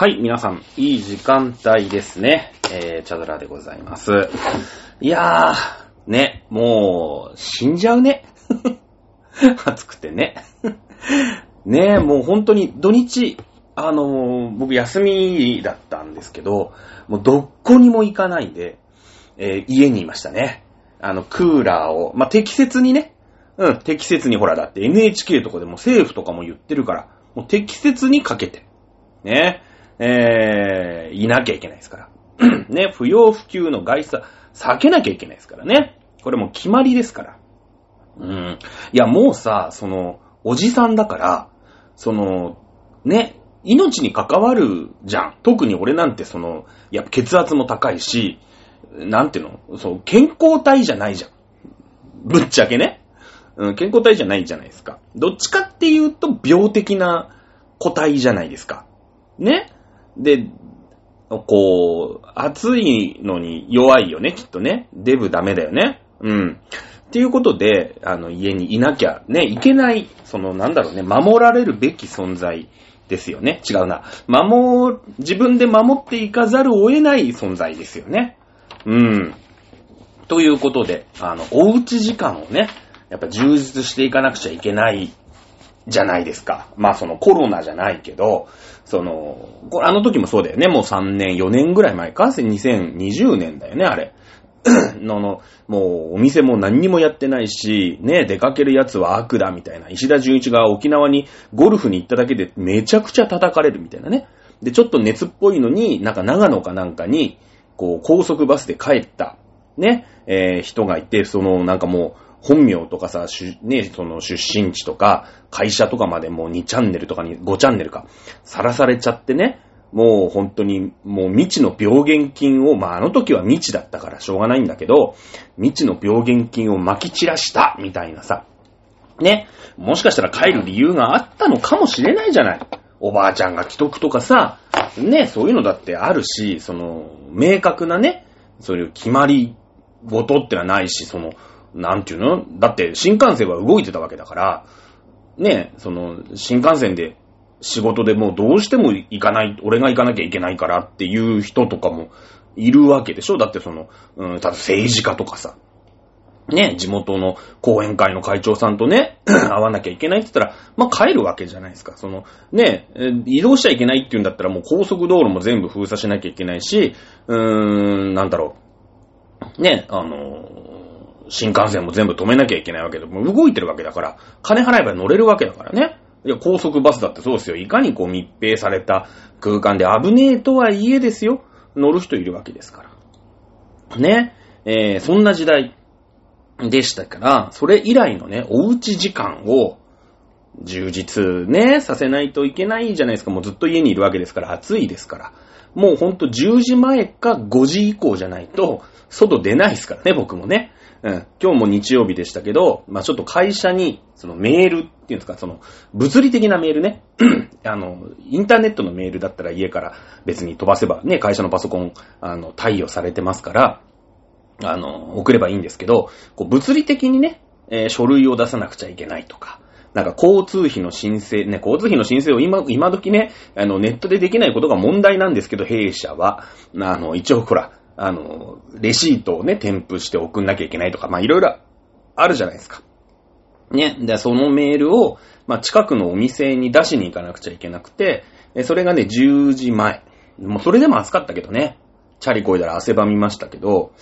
はい、皆さん、いい時間帯ですね。えー、チャドラでございます。いやー、ね、もう、死んじゃうね。暑くてね。ねもう本当に土日、あのー僕休みだったんですけど、もうどこにも行かないで、えー家にいましたね。あの、クーラーを、まあ、適切にね、うん、適切にほら、だって NHK とかでも政府とかも言ってるから、もう適切にかけて、ね、えー、いなきゃいけないですから。ね、不要不急の外出は避けなきゃいけないですからね。これも決まりですから。うん。いや、もうさ、その、おじさんだから、その、ね、命に関わるじゃん。特に俺なんてその、やっぱ血圧も高いし、なんていうの？そう、健康体じゃないじゃん。ぶっちゃけね。うん、健康体じゃないじゃないですか。どっちかっていうと病的な個体じゃないですか。ね？で、こう、暑いのに弱いよね、きっとね。デブダメだよね。うん。っていうことで、あの、家にいなきゃね、いけない、その、なんだろうね、守られるべき存在ですよね。違うな。守、自分で守っていかざるを得ない存在ですよね。うん。ということで、あの、おうち時間をね、やっぱ充実していかなくちゃいけないじゃないですか。まあそのコロナじゃないけど、その、あの時もそうだよね。もう3年、4年ぐらい前か ?2020 年だよね、あれ。のの、もうお店も何にもやってないし、ね、出かけるやつは悪だみたいな。石田純一が沖縄にゴルフに行っただけでめちゃくちゃ叩かれるみたいなね。で、ちょっと熱っぽいのに、なんか長野かなんかに、こう、高速バスで帰った、ね、えー人がいて、その、なんかもう、本名とかさ、ね、その出身地とか、会社とかまでもう2チャンネルとかに5チャンネルか、さらされちゃってね、もう本当に、もう未知の病原菌を、まああの時は未知だったからしょうがないんだけど、未知の病原菌を撒き散らした、みたいなさ、ね、もしかしたら帰る理由があったのかもしれないじゃない。おばあちゃんが既得とかさ、ね、そういうのだってあるし、その、明確なね、そういう決まり事ってのはないし、その、なんていうの？だって新幹線は動いてたわけだから、ね、その、新幹線で仕事でもうどうしても行かない、俺が行かなきゃいけないからっていう人とかもいるわけでしょ？だってその、うん、ただ政治家とかさ、ね、地元の講演会の会長さんとね、会わなきゃいけないって言ったら、まあ、帰るわけじゃないですか。その、ね、移動しちゃいけないって言うんだったらもう高速道路も全部封鎖しなきゃいけないし、うーん、なんだろう。ね、あの新幹線も全部止めなきゃいけないわけで、もう動いてるわけだから、金払えば乗れるわけだからね。いや、高速バスだってそうですよ。いかにこう密閉された空間で危ねえとはいえですよ。乗る人いるわけですから。ね。えー、そんな時代でしたから、それ以来のね、おうち時間を充実ね、させないといけないじゃないですか。もうずっと家にいるわけですから、暑いですから。もうほんと10時前か5時以降じゃないと、外出ないですからね、僕もね。うん。今日も日曜日でしたけど、まあちょっと会社に、そのメールっていうんですか、その、物理的なメールね。あの、インターネットのメールだったら家から別に飛ばせば、ね、会社のパソコン、あの、貸与されてますから、あの、送ればいいんですけど、こう物理的にね、えー書類を出さなくちゃいけないとか、なんか交通費の申請、ね、交通費の申請を今、今時ね、あの、ネットでできないことが問題なんですけど、弊社は、あの、一応ほら、あの、レシートをね、添付して送んなきゃいけないとか、まあ、いろいろあるじゃないですか。ね。で、そのメールを、まあ、近くのお店に出しに行かなくちゃいけなくて、えそれがね、10時前。もうそれでも暑かったけどね。チャリこいだら汗ばみましたけど、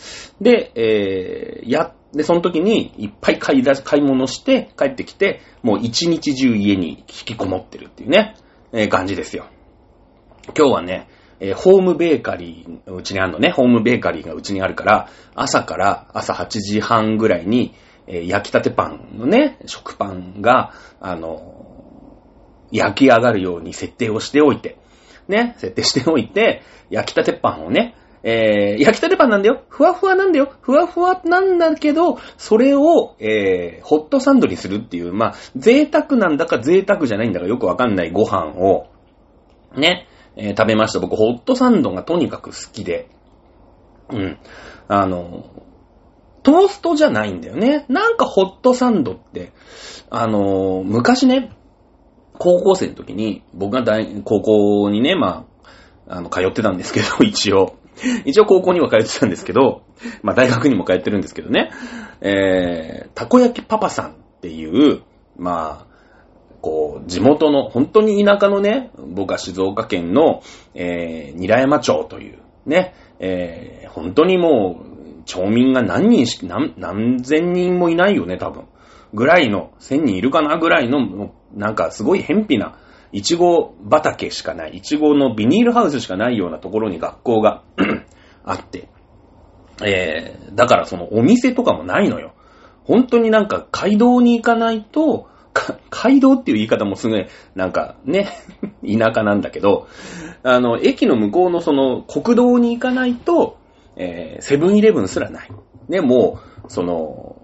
で、えー、や、で、その時にいっぱい買い出し、買い物して帰ってきて、もう一日中家に引きこもってるっていうね、えー感じですよ。今日はね、えーホームベーカリー、うちにあるのね、ホームベーカリーがうちにあるから、朝から朝8時半ぐらいに、えー焼きたてパンのね、食パンが、あの焼き上がるように設定をしておいて、ね、設定しておいて、焼きたてパンをね、えー、焼きたてパンなんだよ。ふわふわなんだよ。ふわふわなんだけど、それを、えー、ホットサンドにするっていう、まあ、贅沢なんだか贅沢じゃないんだかよくわかんないご飯を、ね、えー食べました。僕、ホットサンドがとにかく好きで、うん。あの、トーストじゃないんだよね。なんかホットサンドって、あの、昔ね、高校生の時に、僕が大高校にね、まあ、あの、通ってたんですけど、一応。一応高校には通ってたんですけど、まあ大学にも通ってるんですけどね。えー、たこ焼きパパさんっていう、まあ、こう、地元の、本当に田舎のね、僕は静岡県の、えー、韮山町という、ね、えー、本当にもう、町民が何人し、何、何千人もいないよね、多分。ぐらいの、千人いるかなぐらいの、なんかすごい偏僻な、いちご畑しかない、いちごのビニールハウスしかないようなところに学校が あって、えー、だからそのお店とかもないのよ。本当になんか街道に行かないと、街道っていう言い方もすごい、なんかね、田舎なんだけど、あの、駅の向こうのその国道に行かないと、えー、セブンイレブンすらない。ね、もう、その、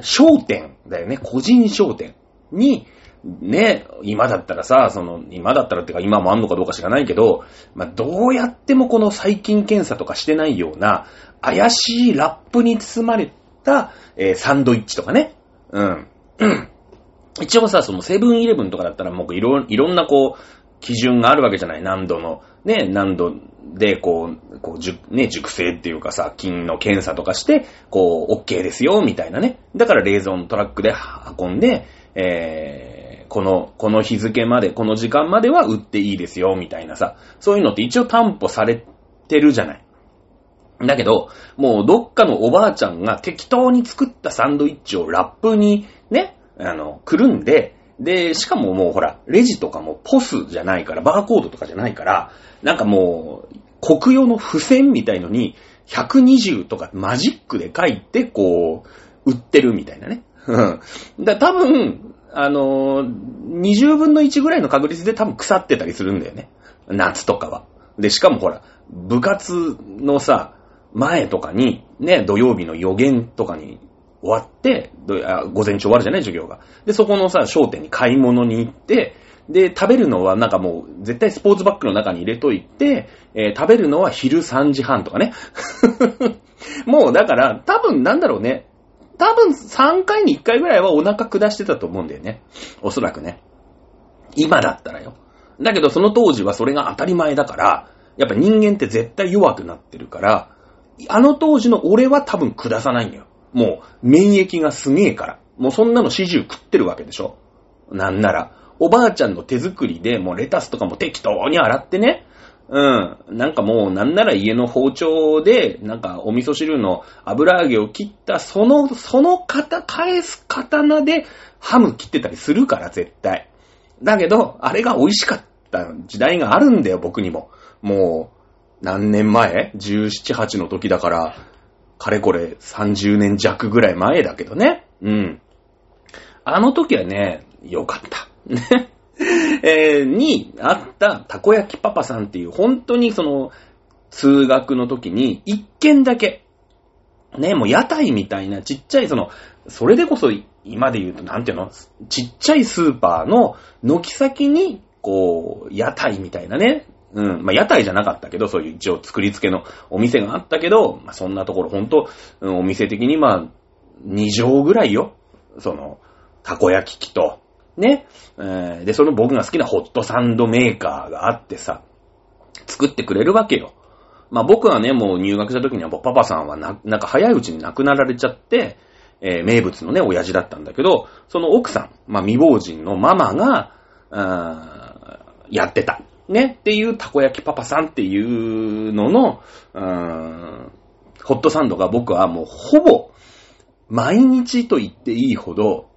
商店だよね、個人商店に、ね、今だったらさ、その、今だったらってか今もあんのかどうか知らないけど、まあ、どうやってもこの細菌検査とかしてないような、怪しいラップに包まれた、えー、サンドイッチとかね。うん。一応さ、そのセブンイレブンとかだったらもういろ、いろんなこう、基準があるわけじゃない何度の、ね、何度で、こう、こう、じゅ、ね、熟成っていうかさ、菌の検査とかして、こう、OK ですよ、みたいなね。だから冷蔵のトラックで運んで、えー、この、この日付まで、この時間までは売っていいですよ、みたいなさ。そういうのって一応担保されてるじゃない。だけど、もうどっかのおばあちゃんが適当に作ったサンドイッチをラップにね、あの、くるんで、で、しかももうほら、レジとかもポスじゃないから、バーコードとかじゃないから、なんかもう、国用の付箋みたいのに、120とかマジックで書いて、こう、売ってるみたいなね。う んだ多分、あのー、20分の1ぐらいの確率で多分腐ってたりするんだよね。夏とかは。で、しかもほら、部活のさ、前とかに、ね、土曜日の予言とかに終わって、午前中終わるじゃない授業が。で、そこのさ、商店に買い物に行って、で、食べるのはなんかもう、絶対スポーツバッグの中に入れといて、えー、食べるのは昼3時半とかね。もうだから、多分なんだろうね。多分3回に1回ぐらいはお腹下してたと思うんだよね。おそらくね。今だったらよ。だけどその当時はそれが当たり前だから、やっぱ人間って絶対弱くなってるから、あの当時の俺は多分下さないんだよ。もう、免疫がすげえから。もうそんなの始終食ってるわけでしょ。なんなら、おばあちゃんの手作りで、もうレタスとかも適当に洗ってね。うん。なんかもう、なんなら家の包丁で、なんかお味噌汁の油揚げを切った、その、その方、返す刀でハム切ってたりするから、絶対。だけど、あれが美味しかった時代があるんだよ、僕にも。もう、何年前 ?17、8の時だから、かれこれ30年弱ぐらい前だけどね。うん。あの時はね、よかった。ね。えー、にあったたこ焼きパパさんっていう、本当にその、通学の時に一軒だけ、ね、もう屋台みたいなちっちゃいその、それでこそ今で言うとなんていうの？ちっちゃいスーパーの軒先に、こう、屋台みたいなね、うん。まあ、屋台じゃなかったけど、そういう一応作り付けのお店があったけど、まあ、そんなところ、ほんと、うん、お店的にまあ、2畳ぐらいよ。その、たこ焼き器と、ね。えー、で、その僕が好きなホットサンドメーカーがあってさ、作ってくれるわけよ。まあ僕はね、もう入学した時にはパパさんはな、なんか早いうちに亡くなられちゃって、えー、名物のね、親父だったんだけど、その奥さん、まあ未亡人のママが、やってた。ね、っていうたこ焼きパパさんっていうのの、うーん、ホットサンドが僕はもうほぼ毎日と言っていいほど、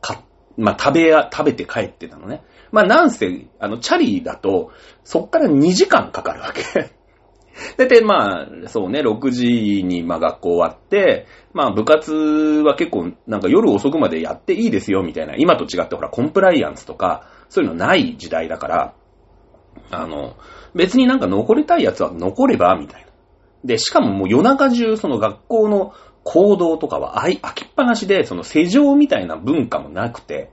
か、まあ、食べや、食べて帰ってたのね。まあ、なんせ、あの、チャリだと、そっから2時間かかるわけ。だいたいまあ、そうね、6時にまあ学校終わって、まあ部活は結構なんか夜遅くまでやっていいですよみたいな、今と違ってほらコンプライアンスとか、そういうのない時代だから、あの、別になんか残りたいやつは残れば、みたいな。で、しかももう夜中中その学校の行動とかは開きっぱなしで、その世情みたいな文化もなくて、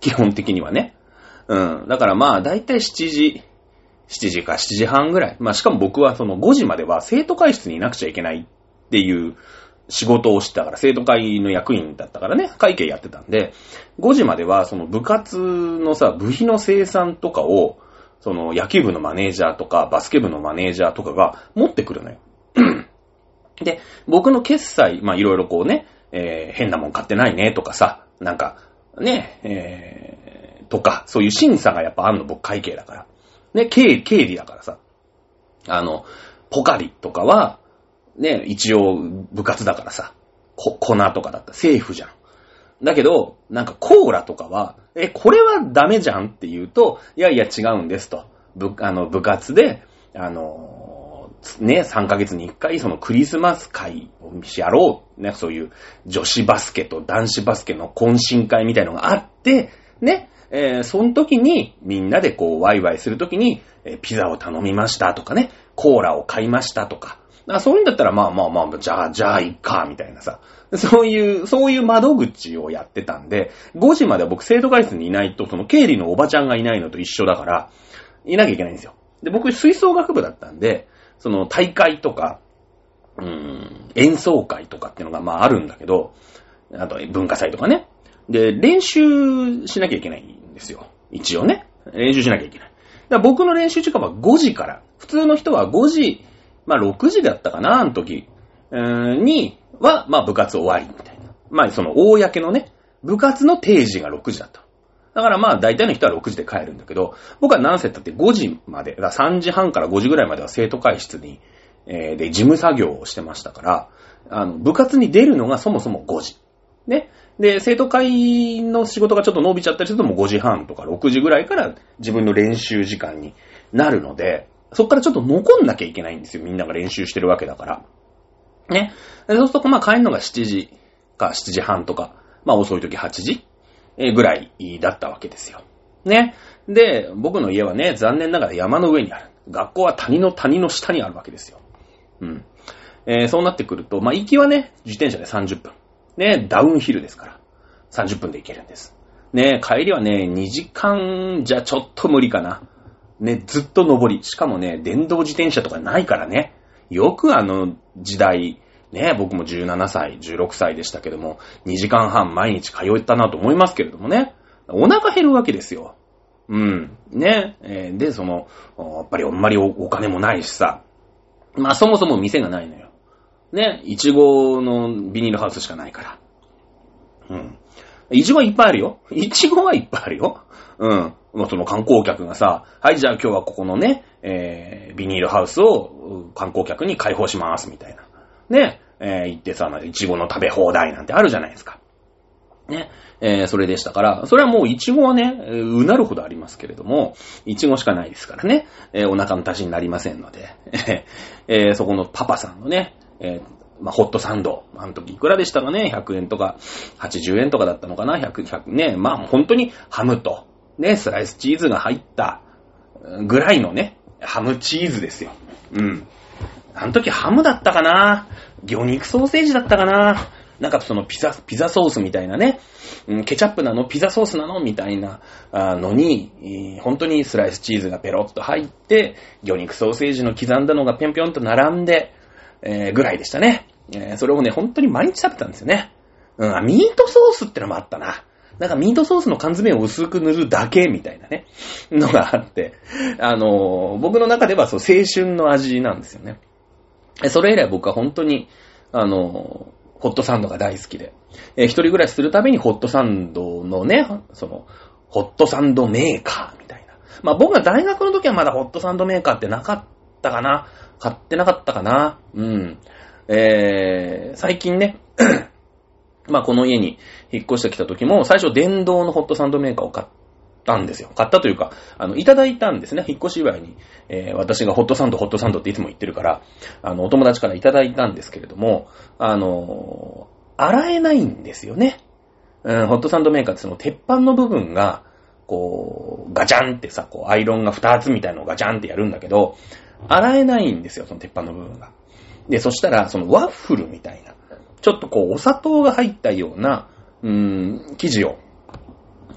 基本的にはね。うん。だからまあ、だいたい7時、7時か7時半ぐらい。まあしかも僕はその5時までは生徒会室にいなくちゃいけないっていう仕事をしてたから、生徒会の役員だったからね、会計やってたんで、5時まではその部活のさ、部費の生産とかを、その野球部のマネージャーとかバスケ部のマネージャーとかが持ってくるのよ。で、僕の決済、まあいろいろこうね、えー、変なもん買ってないねとかさ、なんか、ね、えー、とか、そういう審査がやっぱあんの僕会計だから。ね、経経理だからさ。あの、ポカリとかは、ね、一応部活だからさ、こ、粉とかだったらセーフじゃん。だけど、なんかコーラとかは、え、これはダメじゃんって言うと、いやいや違うんですと。部、あの、部活で、あの、ね、3ヶ月に1回そのクリスマス会をやろう。ね、そういう女子バスケと男子バスケの懇親会みたいのがあって、ね、えー、その時にみんなでこうワイワイする時に、えー、ピザを頼みましたとかね、コーラを買いましたとか、あそういうんだったら、まあまあまあ、じゃあ、じゃあ、いっか、みたいなさ。そういう、そういう窓口をやってたんで、5時まで僕生徒会室にいないと、その経理のおばちゃんがいないのと一緒だから、いなきゃいけないんですよ。で、僕、吹奏楽部だったんで、その大会とか、うーん、演奏会とかっていうのがまああるんだけど、あと文化祭とかね。で、練習しなきゃいけないんですよ。一応ね。練習しなきゃいけない。だから僕の練習時間は5時から。普通の人は5時まあ6時だったかな、あの時、うーんには、まあ部活終わりみたいな。まあその、公のね、部活の定時が6時だった。だからまあ大体の人は6時で帰るんだけど、僕は何せったって5時まで、だ3時半から5時ぐらいまでは生徒会室に、えー、で、事務作業をしてましたから、あの、部活に出るのがそもそも5時。ね。で、生徒会の仕事がちょっと伸びちゃったりするともう5時半とか6時ぐらいから自分の練習時間になるので、そっからちょっと残んなきゃいけないんですよ。みんなが練習してるわけだから。ね。そうすると、まあ帰るのが7時か7時半とか、まあ遅い時8時ぐらいだったわけですよ。ね。で、僕の家はね、残念ながら山の上にある。学校は谷の谷の下にあるわけですよ。うん。えー、そうなってくると、まあ行きはね、自転車で30分。ね、ダウンヒルですから。30分で行けるんです。ね、帰りはね、2時間じゃちょっと無理かな。ね、ずっと登り。しかもね、電動自転車とかないからね。よくあの時代、ね、僕も17歳、16歳でしたけども、2時間半毎日通ったなと思いますけれどもね。お腹減るわけですよ。うん。ね。えー、で、その、やっぱりあんまりお金もないしさ。まあそもそも店がないのよ。ね。いちごのビニールハウスしかないから。うん。いちごはいっぱいあるよ。いちごはいっぱいあるよ。うん。まあ、その観光客がさ、はい、じゃあ今日はここのね、えー、ビニールハウスを観光客に開放します、みたいな。ね、えー、行ってさ、いちごの食べ放題なんてあるじゃないですか。ね、えー、それでしたから、それはもういちごはね、うなるほどありますけれども、いちごしかないですからね、えー、お腹の足しになりませんので、えー、そこのパパさんのね、え、まあ、ホットサンド。あの時いくらでしたかね ?100 円とか、80円とかだったのかな ?100、100ね。まあ、本当にハムと、ね、スライスチーズが入ったぐらいのね、ハムチーズですよ。うん。あの時ハムだったかな？魚肉ソーセージだったかな？なんかそのピザ、ピザソースみたいなね、ケチャップなの？ピザソースなの？みたいなのに、本当にスライスチーズがペロッと入って、魚肉ソーセージの刻んだのがぴょんぴょんと並んで、えー、ぐらいでしたね。えー、それをね、本当に毎日食べたんですよね。うん、ミートソースってのもあったな。なんかミートソースの缶詰を薄く塗るだけみたいなね、のがあって、あのー、僕の中ではそう青春の味なんですよね。それ以来僕は本当に、あのー、ホットサンドが大好きで、えー、一人暮らしするたびにホットサンドのね、その、ホットサンドメーカーみたいな。まあ僕が大学の時はまだホットサンドメーカーってなかったかな。買ってなかったかな。うん。えー、最近ね、まあこの家に引っ越してきた時も、最初電動のホットサンドメーカーを買ったんですよ。買ったというか、あの、いただいたんですね。引っ越し祝いに。えー、私がホットサンド、ホットサンドっていつも言ってるから、あの、お友達からいただいたんですけれども、あのー、洗えないんですよね。うん、ホットサンドメーカーってその鉄板の部分が、こう、ガチャンってさ、こう、アイロンが2つみたいなのをガチャンってやるんだけど、洗えないんですよ、その鉄板の部分が。で、そしたら、そのワッフルみたいな、ちょっとこう、お砂糖が入ったような、うーん、生地を、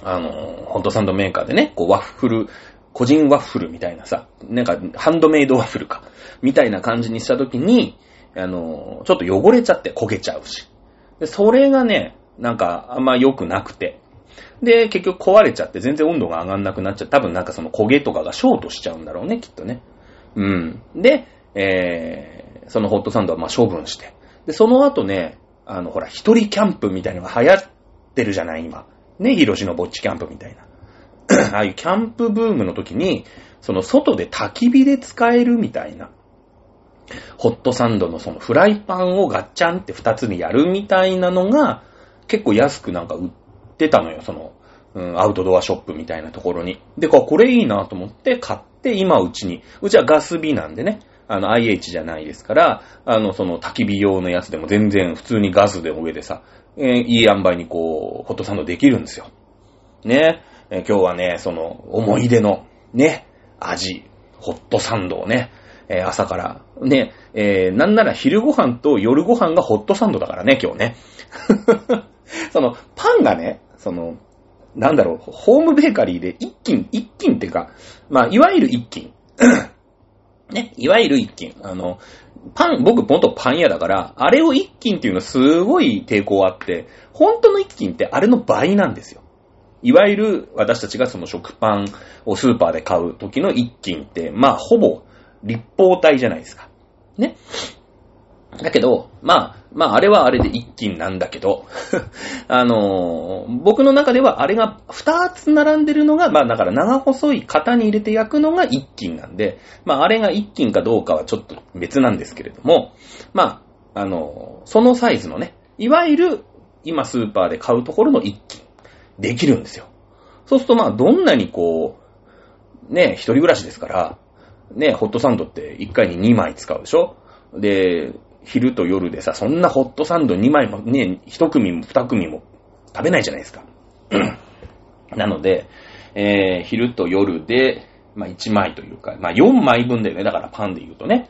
あの、ホットサンドメーカーでね、こう、ワッフル、個人ワッフルみたいなさ、なんか、ハンドメイドワッフルか、みたいな感じにしたときに、あの、ちょっと汚れちゃって焦げちゃうし。で、それがね、なんか、あんま良くなくて。で、結局壊れちゃって全然温度が上がんなくなっちゃう。多分なんかその焦げとかがショートしちゃうんだろうね、きっとね。うん。で、えー、そのホットサンドはまあ処分して。で、その後ね、あの、ほら、一人キャンプみたいなのが流行ってるじゃない、今。ね、広島ぼっちキャンプみたいな。ああいうキャンプブームの時に、その外で焚き火で使えるみたいな。ホットサンドのそのフライパンをガッチャンって二つにやるみたいなのが、結構安くなんか売ってたのよ、その、うん、アウトドアショップみたいなところに。で、これいいなと思って買って、今うちに、うちはガス火なんでね、あの IH じゃないですから、あの、その焚き火用のやつでも全然普通にガスで上でさ、えー、いい塩梅にこう、ホットサンドできるんですよ。ね、えー、今日はね、その、思い出の、ね、味、ホットサンドをね、えー、朝から、ね、えー、なんなら昼ご飯と夜ご飯がホットサンドだからね、今日ね。その、パンがね、その、なんだろう、ホームベーカリーで一斤、一斤っていうか、まあ、いわゆる一斤。ね、いわゆる一斤。あの、パン、僕元パン屋だから、あれを一斤っていうのはすごい抵抗あって、本当の一斤ってあれの倍なんですよ。いわゆる私たちがその食パンをスーパーで買う時の一斤って、まあほぼ立方体じゃないですか。ね。だけど、まあ、まあ、あれはあれで一斤なんだけど、あのー、僕の中ではあれが二つ並んでるのが、まあ、だから長細い型に入れて焼くのが一斤なんで、まあ、あれが一斤かどうかはちょっと別なんですけれども、まあ、あのー、そのサイズのね、いわゆる今スーパーで買うところの一斤、できるんですよ。そうするとまあ、どんなにこう、ね、一人暮らしですから、ね、ホットサンドって一回に2枚使うでしょ？で、昼と夜でさ、そんなホットサンド2枚もね、1組も2組も食べないじゃないですか。なので、えー、昼と夜で、まあ1枚というか、まあ4枚分だよね。だからパンで言うとね。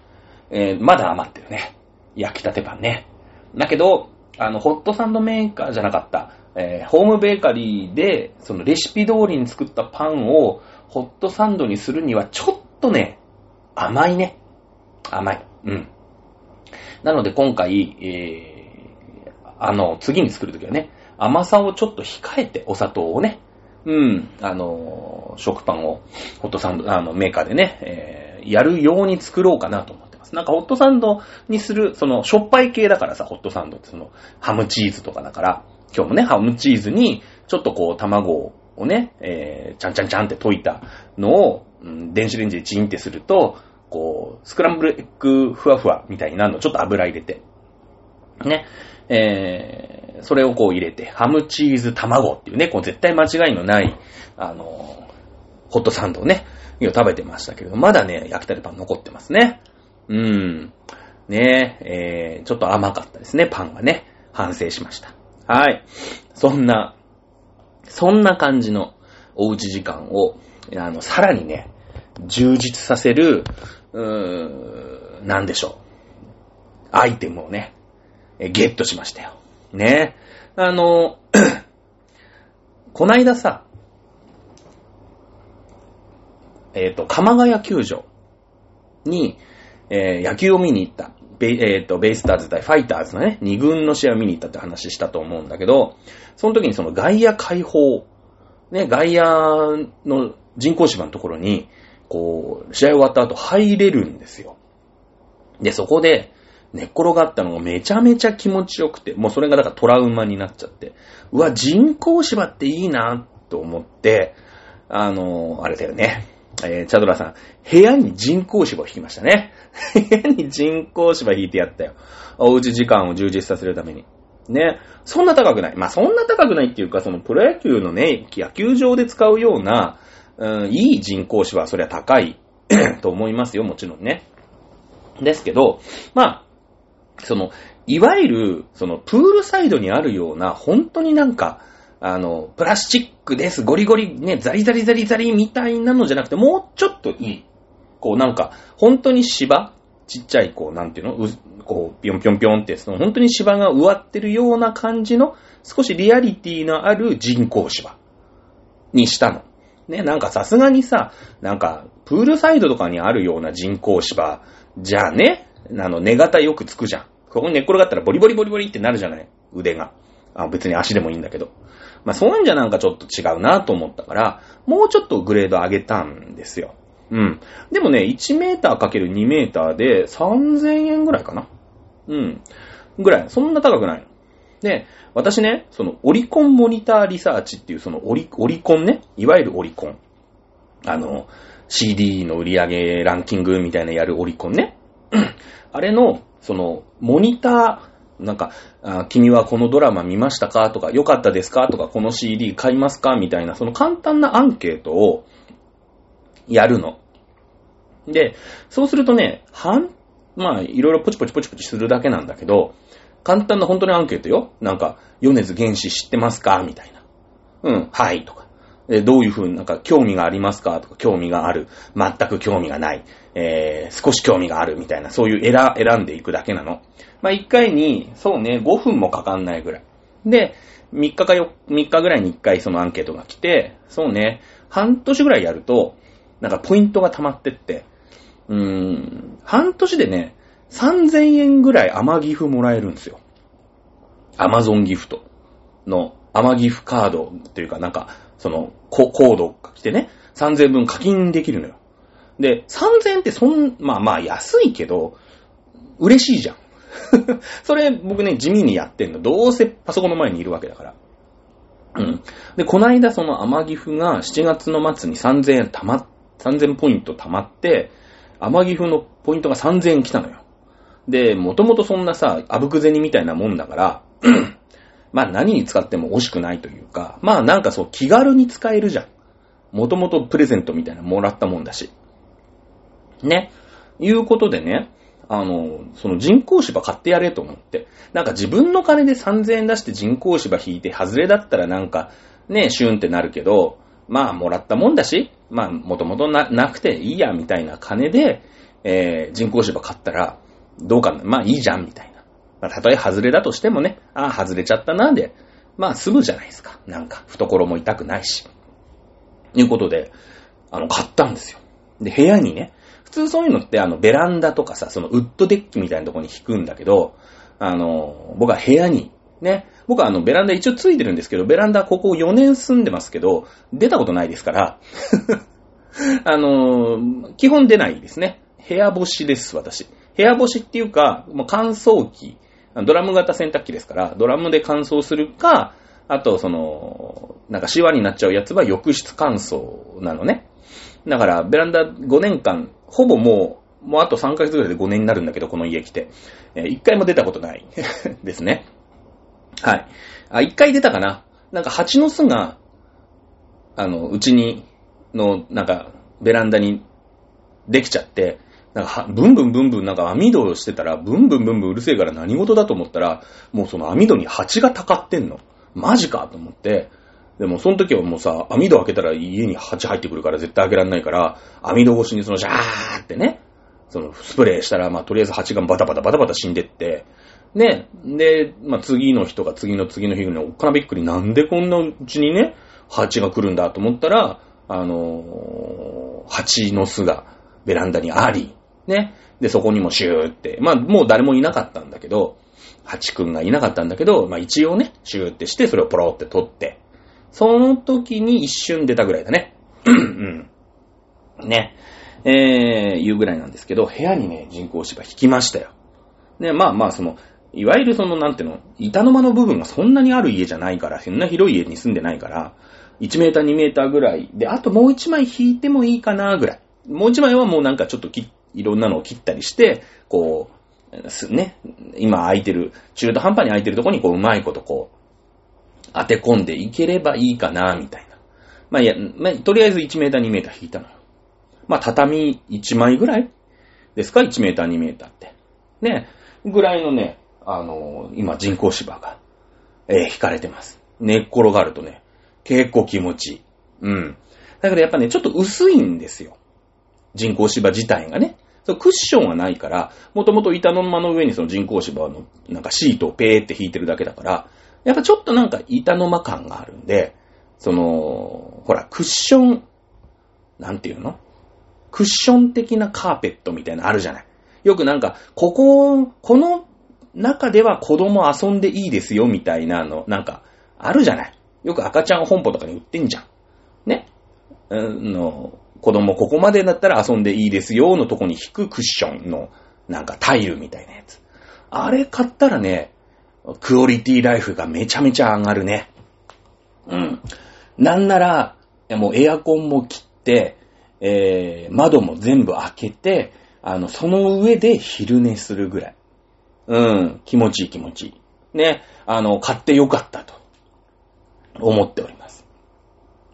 えー、まだ余ってるね。焼きたてパンね。だけど、あの、ホットサンドメーカーじゃなかった、えー、ホームベーカリーで、そのレシピ通りに作ったパンをホットサンドにするにはちょっとね、甘いね。甘い。うん。なので今回、えー、あの、次に作るときはね、甘さをちょっと控えて、お砂糖をね、うん、あの、食パンを、ホットサンド、あの、メーカーでね、えー、やるように作ろうかなと思ってます。なんかホットサンドにする、その、しょっぱい系だからさ、ホットサンドってその、ハムチーズとかだから、今日もね、ハムチーズに、ちょっとこう、卵をね、えー、ちゃんちゃんちゃんって溶いたのを、うん、電子レンジでチンってすると、こう、スクランブルエッグふわふわみたいになるの、ちょっと油入れて。ね。えー、それをこう入れて、ハムチーズ卵っていうね、こう絶対間違いのない、あの、ホットサンドをね、今食べてましたけれど、まだね、焼きたてパン残ってますね。うん。ねえー、ちょっと甘かったですね、パンがね。反省しました。はい。そんな、そんな感じのおうち時間を、あの、さらにね、充実させる、うーん、なんでしょう。アイテムをね、ゲットしましたよ。ね。あの、こないださ、えっ、ー、と、鎌ヶ谷球場に、えー、野球を見に行った。ベ、え、ー、と、ベイスターズ対ファイターズのね、二軍の試合を見に行ったって話したと思うんだけど、その時にその外野開放、ね、外野の人工芝のところに、こう、試合終わった後入れるんですよ。で、そこで、寝っ転がったのがめちゃめちゃ気持ちよくて、もうそれがだからトラウマになっちゃって、うわ、人工芝っていいなと思って、あのー、あれだよね。えー、チャドラさん、部屋に人工芝を引きましたね。部屋に人工芝引いてやったよ。おうち時間を充実させるために。ね。そんな高くない。まあ、そんな高くないっていうか、そのプロ野球のね、野球場で使うような、いい人工芝はそりゃ高い と思いますよ、もちろんね。ですけど、まあ、その、いわゆる、その、プールサイドにあるような、本当になんか、あの、プラスチックです、ゴリゴリ、ね、ザリザリザリザリみたいなのじゃなくて、もうちょっといい。こうなんか、本当に芝ちっちゃい、こう、なんていうのうこう、ぴょんぴょんぴょんって、その、本当に芝が植わってるような感じの、少しリアリティのある人工芝にしたの。ね、なんかさすがにさ、なんか、プールサイドとかにあるような人工芝、じゃあね、あの、寝型よくつくじゃん。ここに寝っ転がったらボリボリボリボリってなるじゃない？腕が。あ別に足でもいいんだけど。まあそういうんじゃなんかちょっと違うなと思ったから、もうちょっとグレード上げたんですよ。うん。でもね、1メーター ×2 メーターで3000円ぐらいかな。うん。ぐらい。そんな高くない。で、私ね、そのオリコンモニターリサーチっていうそのオリオリコンね、いわゆるオリコン。あの、CD の売り上げランキングみたいなやるオリコンね。あれの、その、モニター、なんか、君はこのドラマ見ましたか？とか、良かったですか？とか、この CD 買いますか？みたいな、その簡単なアンケートをやるの。で、そうするとね、半、まあ、いろいろポチポチポチポチするだけなんだけど、簡単な本当にアンケートよ。なんか、米津玄師知ってますか？みたいな。うん、はい、とか。えどういうふうになんか興味がありますか？とか、興味がある。全く興味がない。えー、少し興味があるみたいな、そういう選選んでいくだけなの。まあ、1回に、そうね、5分もかかんないぐらい。で、3日かよ、3日ぐらいに1回そのアンケートが来て、そうね、半年ぐらいやると、なんかポイントが溜まってって、うーん、半年でね、3000円ぐらい甘ギフもらえるんですよ。アマゾンギフトの甘ギフカードっていうかなんか、そのココードが来てね、3000分課金できるのよ。で、3000円ってそん、まあまあ安いけど、嬉しいじゃん。それ僕ね、地味にやってんの。どうせパソコンの前にいるわけだから。うん。で、こないだその甘ギフが7月の末に3000円たま、3000ポイント溜まって、甘ギフのポイントが3000円来たのよ。で、もともとそんなさ、あぶく銭みたいなもんだから、まあ何に使っても惜しくないというか、まあなんかそう気軽に使えるじゃん。もともとプレゼントみたいなもらったもんだし。ね。いうことでね、あの、その人工芝買ってやれと思って。なんか自分の金で3000円出して人工芝引いて外れだったらなんかね、シューンってなるけど、まあもらったもんだし、まあもともとななくていいやみたいな金で、えー、人工芝買ったらどうかな、まあいいじゃんみたいな。まあたとえ外れだとしてもね、ああ外れちゃったなで、まあ済むじゃないですか。なんか懐も痛くないし。いうことで、あの買ったんですよ。で、部屋にね、普通そういうのってあのベランダとかさ、そのウッドデッキみたいなとこに引くんだけど、あの、僕は部屋に、ね、僕はあのベランダ一応ついてるんですけど、ベランダここ4年住んでますけど、出たことないですから、あの、基本出ないですね。部屋干しです、私。部屋干しっていうか、もう乾燥機、ドラム型洗濯機ですから、ドラムで乾燥するか、あと、その、なんかシワになっちゃうやつは浴室乾燥なのね。だから、ベランダ5年間、ほぼもう、もうあと3ヶ月ぐらいで5年になるんだけど、この家来て。えー、1回も出たことない ですね。はい。あ、1回出たかな。なんか蜂の巣が、あの、うちに、の、なんか、ベランダにできちゃって、なんか、ブンブンブンブンなんか網戸をしてたら、ブンブンブンブンうるせえから何事だと思ったら、もうその網戸に蜂がたかってんの。マジかと思って、でもその時はもうさ、網戸開けたら家に蜂入ってくるから絶対開けられないから、網戸越しにそのジャーってね、そのスプレーしたら、まあとりあえず蜂がバタバタバタバタ死んでって、ね、で、まあ次の日とか次の次の日におっかなびっくりなんでこんなうちにね、蜂が来るんだと思ったら、あのー、蜂の巣がベランダにあり、ね、でそこにもシューって、まあもう誰もいなかったんだけど、蜂くんがいなかったんだけど、まあ一応ね、シューってしてそれをポロって取って、その時に一瞬出たぐらいだね。うん。ね。えー、いうぐらいなんですけど、部屋にね、人工芝引きましたよ。ね、まあまあ、その、いわゆるその、なんていうの、板の間の部分がそんなにある家じゃないから、そんな広い家に住んでないから、1メーター2メーターぐらい。で、あともう1枚引いてもいいかな、ぐらい。もう1枚はもうなんかちょっとき、いろんなのを切ったりして、こう、すね、今空いてる、中途半端に空いてるとこにこう、うまいことこう、当て込んでいければいいかな、みたいな。まあいや、まあ、とりあえず1メーター2メーター引いたのよ。まあ畳1枚ぐらいですか ?1 メーター2メーターって。ね、ぐらいのね、あのー今人工芝が、えー引かれてます。寝っ転がるとね、結構気持ちいい。うん。だけどやっぱね、ちょっと薄いんですよ。人工芝自体がね。そクッションはないから、もともと板の間の上にその人工芝のなんかシートをペーって引いてるだけだから、やっぱちょっとなんか板の間感があるんで、その、ほら、クッション、なんていうの？クッション的なカーペットみたいなのあるじゃない。よくなんか、ここ、この、中では子供遊んでいいですよみたいなの、なんか、あるじゃない。よく赤ちゃん本舗とかに売ってんじゃん。ね。うんの、子供ここまでだったら遊んでいいですよのとこに引くクッションの、なんかタイルみたいなやつ。あれ買ったらね、クオリティライフがめちゃめちゃ上がるね。うん。なんなら、もうエアコンも切って、えー、窓も全部開けて、あの、その上で昼寝するぐらい。うん、気持ちいい気持ちいい。ね、あの、買ってよかったと、思っております。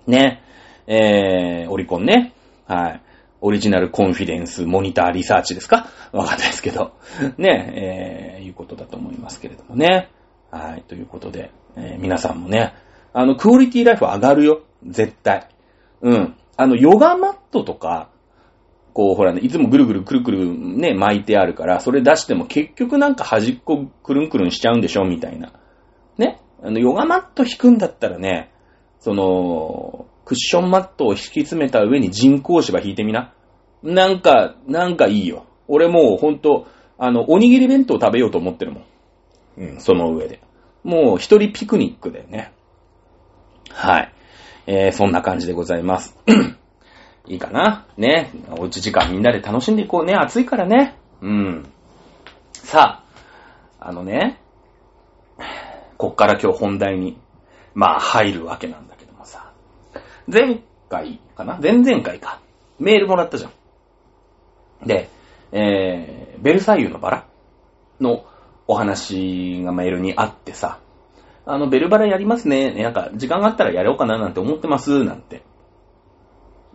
ね、えー、オリコンね、はい。オリジナルコンフィデンスモニターリサーチですか？わかんないですけど。ね、えー、いうことだと思いますけれどもね。はい、ということで、えー、皆さんもね、あの、クオリティライフ上がるよ。絶対。うん。あの、ヨガマットとか、こう、ほらね、いつもぐるぐるくるくるね、巻いてあるから、それ出しても結局なんか端っこくるんくるんしちゃうんでしょ？みたいな。ね？あの、ヨガマット引くんだったらね、その、クッションマットを引き詰めた上に人工芝引いてみな。なんか、なんかいいよ。俺もうほんと、あの、おにぎり弁当食べようと思ってるもん。うん、その上で。もう一人ピクニックだよね。はい。えー、そんな感じでございます。いいかな？ね。おうち時間みんなで楽しんでいこうね。暑いからね。うん。さあ、あのね、こっから今日本題に、まあ入るわけなんだ。前回かな？前々回か。メールもらったじゃん。で、えー、ベルサイユのバラのお話がメールにあってさ、あの、ベルバラやりますね。なんか、時間があったらやろうかななんて思ってます。なんて、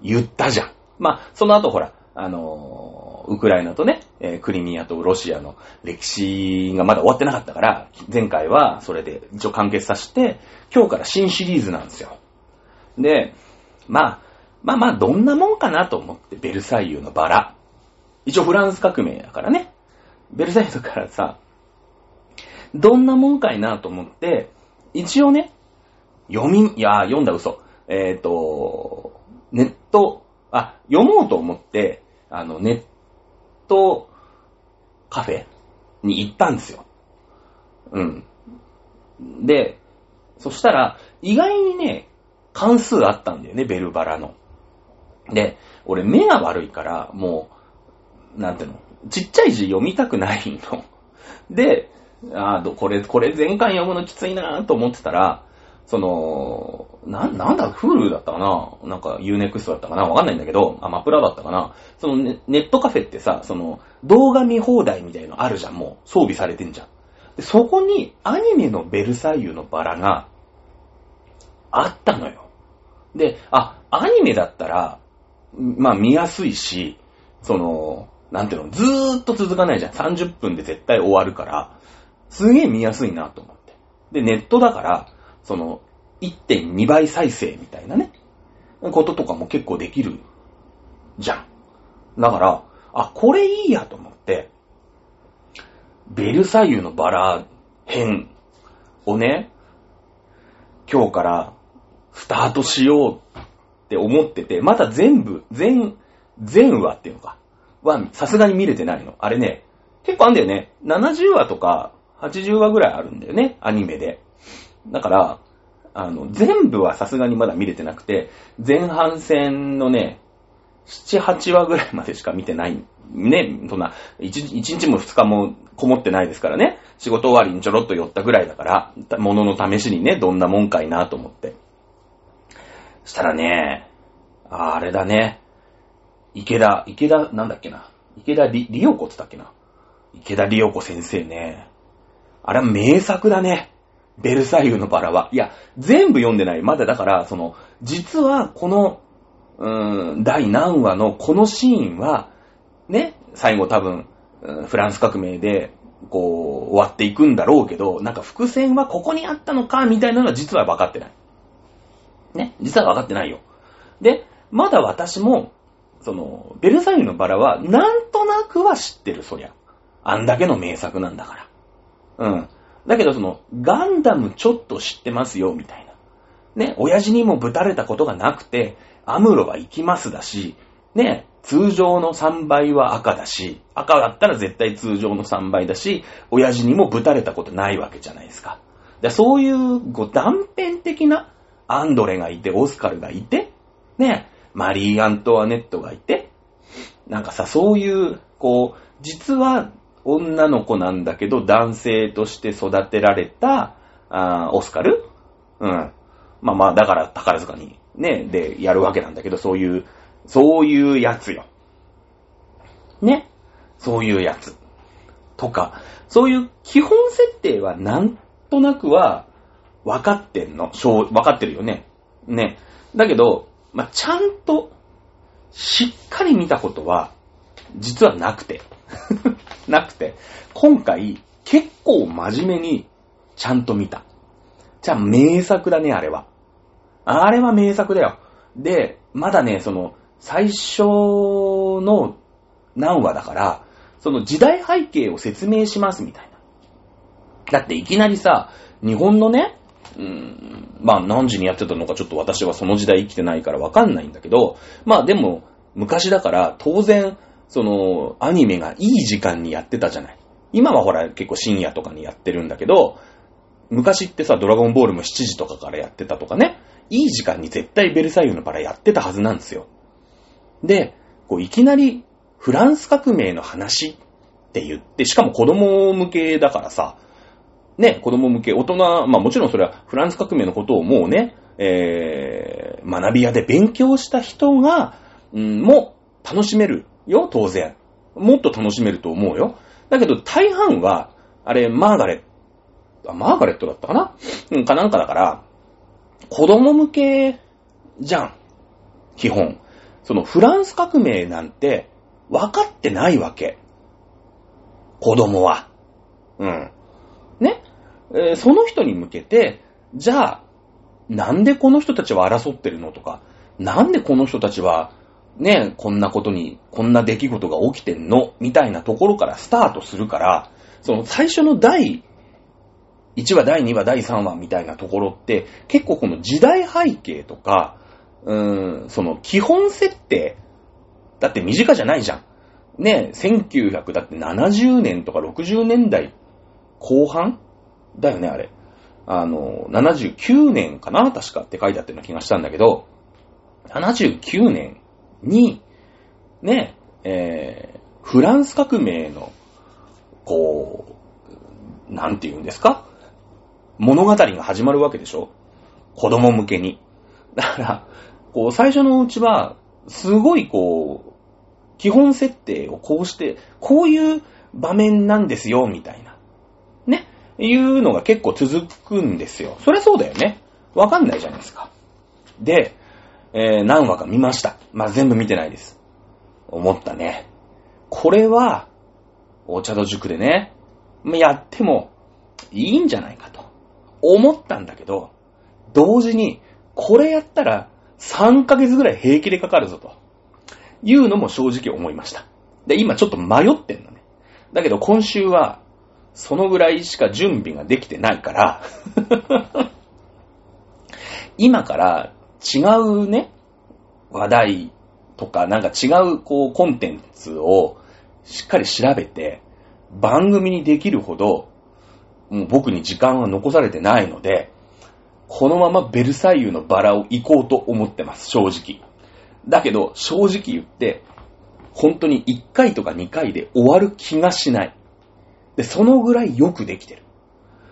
言ったじゃん。まあ、その後ほら、あのー、ウクライナとね、えー、クリミアとロシアの歴史がまだ終わってなかったから、前回はそれで一応完結させて、今日から新シリーズなんですよ。で、まあ、まあまあ、どんなもんかなと思って、ベルサイユのバラ。一応フランス革命だからね。ベルサイユからさ、どんなもんかいなと思って、一応ね、読み、いや、読んだ嘘。えっ、ー、と、ネット、あ、読もうと思って、あの、ネットカフェに行ったんですよ。うん。で、そしたら、意外にね、関数あったんだよね、ベルバラの。で、俺目が悪いから、もう、なんていうの、ちっちゃい字読みたくないの。で、あこれ、これ全巻読むのきついなと思ってたら、その、な、なんだ、フルだったかな？なんか Unext だったかな？わかんないんだけど、あ、マプラだったかな？そのネネットカフェってさ、その、動画見放題みたいのあるじゃん、もう。装備されてんじゃん。でそこにアニメのベルサイユのバラがあったのよ。で、あ、アニメだったら、まあ見やすいし、その、なんていうの、ずーっと続かないじゃん。30分で絶対終わるから、すげえ見やすいなと思って。で、ネットだから、その、1.2倍再生みたいなね、こととかも結構できるじゃん。だから、あ、これいいやと思って、ベルサイユのバラ編をね、今日からスタートしようって思ってて、まだ全部、全、全話っていうのか、はさすがに見れてないの。あれね、結構あんだよね。70話とか80話ぐらいあるんだよね、アニメで。だから、あの、全部はさすがにまだ見れてなくて、前半戦のね、7、8話ぐらいまでしか見てない。ね、そんな1、1日も2日もこもってないですからね。仕事終わりにちょろっと寄ったぐらいだから、ものの試しにね、どんなもんかいなと思って。したらね、あれだね。池田、池田、なんだっけな。池田り、りおこって言ったっけな。池田りおこ先生ね。あれは名作だね。ベルサイユのバラは。いや、全部読んでない。まだだから、その、実はこの、うーん、第何話のこのシーンは、ね、最後多分、フランス革命で、こう、終わっていくんだろうけど、なんか伏線はここにあったのか、みたいなのは実は分かってない。ね、実は分かってないよ。で、まだ私も、その、ベルサイユのバラは、なんとなくは知ってる、そりゃ。あんだけの名作なんだから。うん。だけどその、ガンダムちょっと知ってますよ、みたいな。ね、親父にもぶたれたことがなくて、アムロは行きますだし、ね、通常の3倍は赤だし、赤だったら絶対通常の3倍だし、親父にもぶたれたことないわけじゃないですか。でそういうこう断片的なアンドレがいて、オスカルがいて、ね、マリー・アントワネットがいて、なんかさ、そういう、こう、実は女の子なんだけど、男性として育てられた、あオスカル？うん。まあまあ、だから宝塚にね、で、やるわけなんだけど、そういう、そういうやつよ。ね。そういうやつ。とか、そういう基本設定はなんとなくは分かってんの？分かってるよね。ね。だけど、まあ、ちゃんとしっかり見たことは実はなくて。なくて。今回結構真面目にちゃんと見た。じゃあ名作だね、あれは。あれは名作だよ。で、まだね、その、最初の何話だから、その時代背景を説明しますみたいな。だっていきなりさ、日本のね、うん、まあ何時にやってたのかちょっと私はその時代生きてないからわかんないんだけど、まあでも昔だから当然、そのアニメがいい時間にやってたじゃない。今はほら結構深夜とかにやってるんだけど、昔ってさ、ドラゴンボールも7時とかからやってたとかね、いい時間に絶対ベルサイユのバラやってたはずなんですよ。で、こういきなりフランス革命の話って言って、しかも子供向けだからさ、ね、子供向け、大人、まあもちろんそれはフランス革命のことをもうね、えー、学び屋で勉強した人が、うん、も楽しめるよ、当然。もっと楽しめると思うよ。だけど大半は、あれ、マーガレット、マーガレットだったかな？うん、かなんかだから、子供向けじゃん。基本。そのフランス革命なんて分かってないわけ。子供は。うん。ね、えー、その人に向けて、じゃあ、なんでこの人たちは争ってるのとか、なんでこの人たちは、ね、こんなことに、こんな出来事が起きてんの？みたいなところからスタートするから、その最初の第1話、第2話、第3話みたいなところって、結構この時代背景とか、うーん、その基本設定、だって身近じゃないじゃん。ね、1970年とか60年代後半だよね、あれ。あの、79年かな確かって書いてあったような気がしたんだけど、79年に、ね、えー、フランス革命の、こう、なんて言うんですか？物語が始まるわけでしょ？子供向けに。だから、こう、最初のうちは、すごいこう、基本設定をこうして、こういう場面なんですよ、みたいな。ね？いうのが結構続くんですよ。そりゃそうだよね。わかんないじゃないですか。で、えー、何話か見ました。まあ、全部見てないです。思ったね。これは、お茶戸塾でね、やってもいいんじゃないかと。思ったんだけど、同時に、これやったら3ヶ月ぐらい平気でかかるぞと。いうのも正直思いました。で、今ちょっと迷ってんのね。だけど今週は、そのぐらいしか準備ができてないから 今から違うね、話題とか、なんか違うこうコンテンツをしっかり調べて、番組にできるほどもう僕に時間は残されてないので、このままベルサイユのバラを行こうと思ってます、正直。だけど、正直言って、本当に1回とか2回で終わる気がしない。で、そのぐらいよくできてる。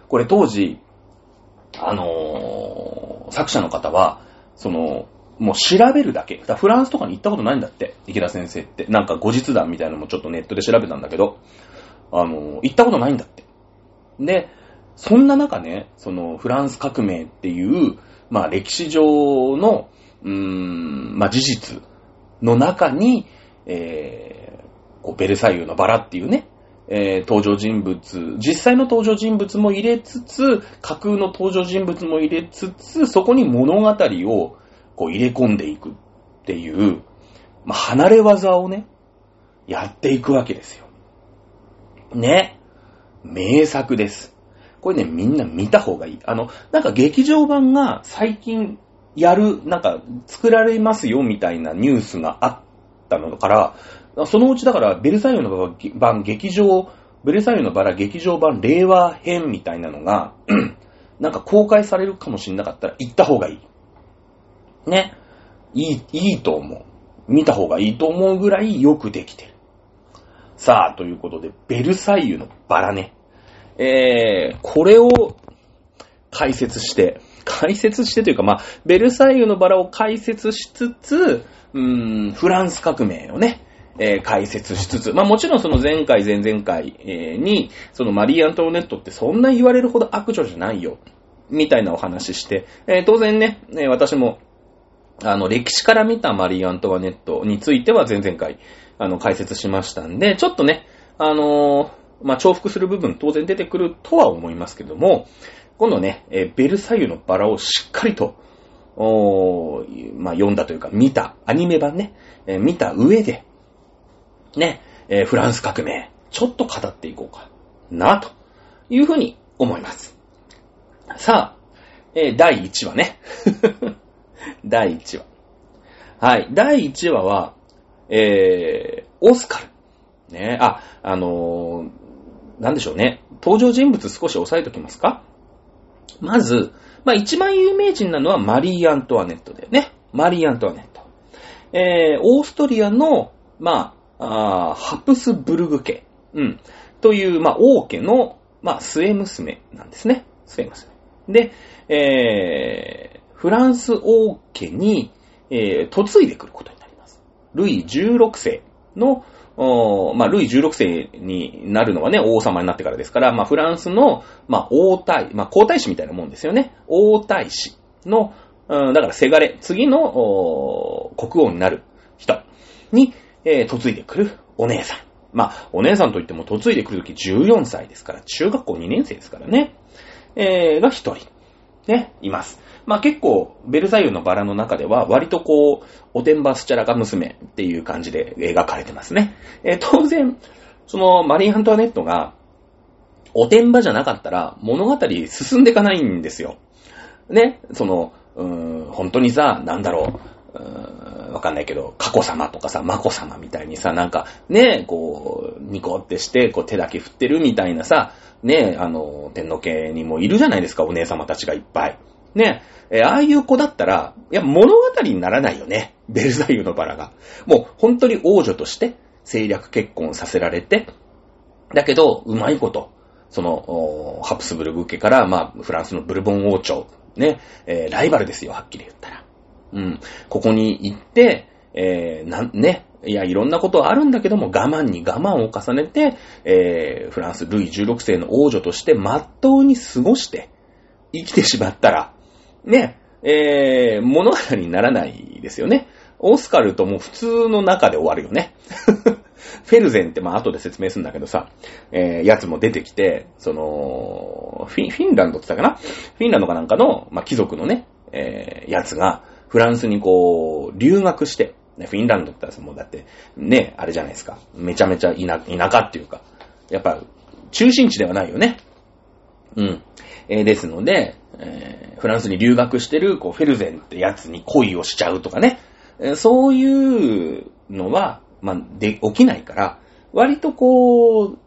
これ当時、あのー、作者の方は、その、もう調べるだけ。だフランスとかに行ったことないんだって、池田先生って。なんか後日談みたいなのもちょっとネットで調べたんだけど、あのー、行ったことないんだって。で、そんな中ね、そのフランス革命っていう、まあ歴史上の、うーん、まあ事実の中に、えー、こうベルサイユのバラっていうね、えー、登場人物、実際の登場人物も入れつつ、架空の登場人物も入れつつ、そこに物語をこう入れ込んでいくっていう、まあ、離れ技をね、やっていくわけですよ。ね。名作です。これね、みんな見た方がいい。あの、なんか劇場版が最近やる、なんか作られますよみたいなニュースがあったのから、そのうちだから、ベルサイユの版劇場、ベルサイユのバラ劇場版令和編みたいなのが、なんか公開されるかもしれなかったら行った方がいい。ね。いい、いいと思う。見た方がいいと思うぐらいよくできてる。さあ、ということで、ベルサイユのバラね。えー、これを解説して、解説してというか、まあ、ベルサイユのバラを解説しつつ、うーん、フランス革命をね、えー解説しつつ、まあもちろんその前回前々回、えーに、そのマリー・アントワネットってそんな言われるほど悪女じゃないよ、みたいなお話しして、えー当然ね、え私も、あの、歴史から見たマリー・アントワネットについては前々回、あの、解説しましたんで、ちょっとね、あのまあ、重複する部分当然出てくるとは思いますけども、今度ね、えベルサイユのバラをしっかりと、おまあ、読んだというか、見た、アニメ版ね、え見た上で、ね、えーフランス革命、ちょっと語っていこうかな、というふうに思います。さあ、えー第1話ね。第1話。はい、第1話は、えー、オスカル。ね、あ、あのーなんでしょうね。登場人物少し押さえておきますかまず、まあ一番有名人なのはマリー・アントワネットだよね。マリー・アントワネット。えー、オーストリアの、まあ、ハプスブルグ家、うん、という、まあ、王家の、まあ、末娘なんですね。末娘。で、えー、フランス王家に、えー、嫁いでくることになります。ルイ16世の、おまあ、ルイ16世になるのはね、王様になってからですから、まあ、フランスの、まあ、王太、まあ、皇太子みたいなもんですよね。王太子の、うん、だから、せがれ、次の、おー国王になる人に、えー嫁いでくるお姉さん。まあ、お姉さんといっても嫁いでくるとき14歳ですから、中学校2年生ですからね。えー、が一人、ね、います。まあ結構、ベルサイユのバラの中では、割とこう、おてんばすちゃらか娘っていう感じで描かれてますね。えー当然、その、マリー・アントワネットが、おてんばじゃなかったら、物語進んでいかないんですよ。ね、その、うーん、本当にさ、なんだろう、うーんわかんないけど、佳子様とかさ、眞子様みたいにさ、なんか、ね、こう、ニコってして、こう手だけ振ってるみたいなさ、ね、あの、天皇家にもいるじゃないですか、お姉様たちがいっぱい。ね、えーああいう子だったら、いや、物語にならないよね。ベルサイユのバラが。もう、本当に王女として政略結婚させられて、だけど、うまいこと、その、ハプスブルグ家から、まあ、フランスのブルボン王朝、ね、えーライバルですよ、はっきり言ったら。うん。ここに行って、えーなん、ね、いや、いろんなことはあるんだけども、我慢に我慢を重ねて、えーフランス、ルイ16世の王女として、まっとうに過ごして、生きてしまったら、ね、えー物語にならないですよね。オスカルとも普通の中で終わるよね。フェルゼンって、まあ、後で説明するんだけどさ、えーやつも出てきて、その、フィン、フィンランドって言ったかな？フィンランドかなんかの、まあ、貴族のね、えーやつが、フランスにこう、留学して、ねフィンランドって言ったらもうだって、ね、あれじゃないですか。めちゃめちゃ田田舎っていうか、やっぱ、中心地ではないよね。うん。えーですので、えーフランスに留学してる、こう、フェルゼンってやつに恋をしちゃうとかね。えーそういうのは、まあ、で、起きないから、割とこう、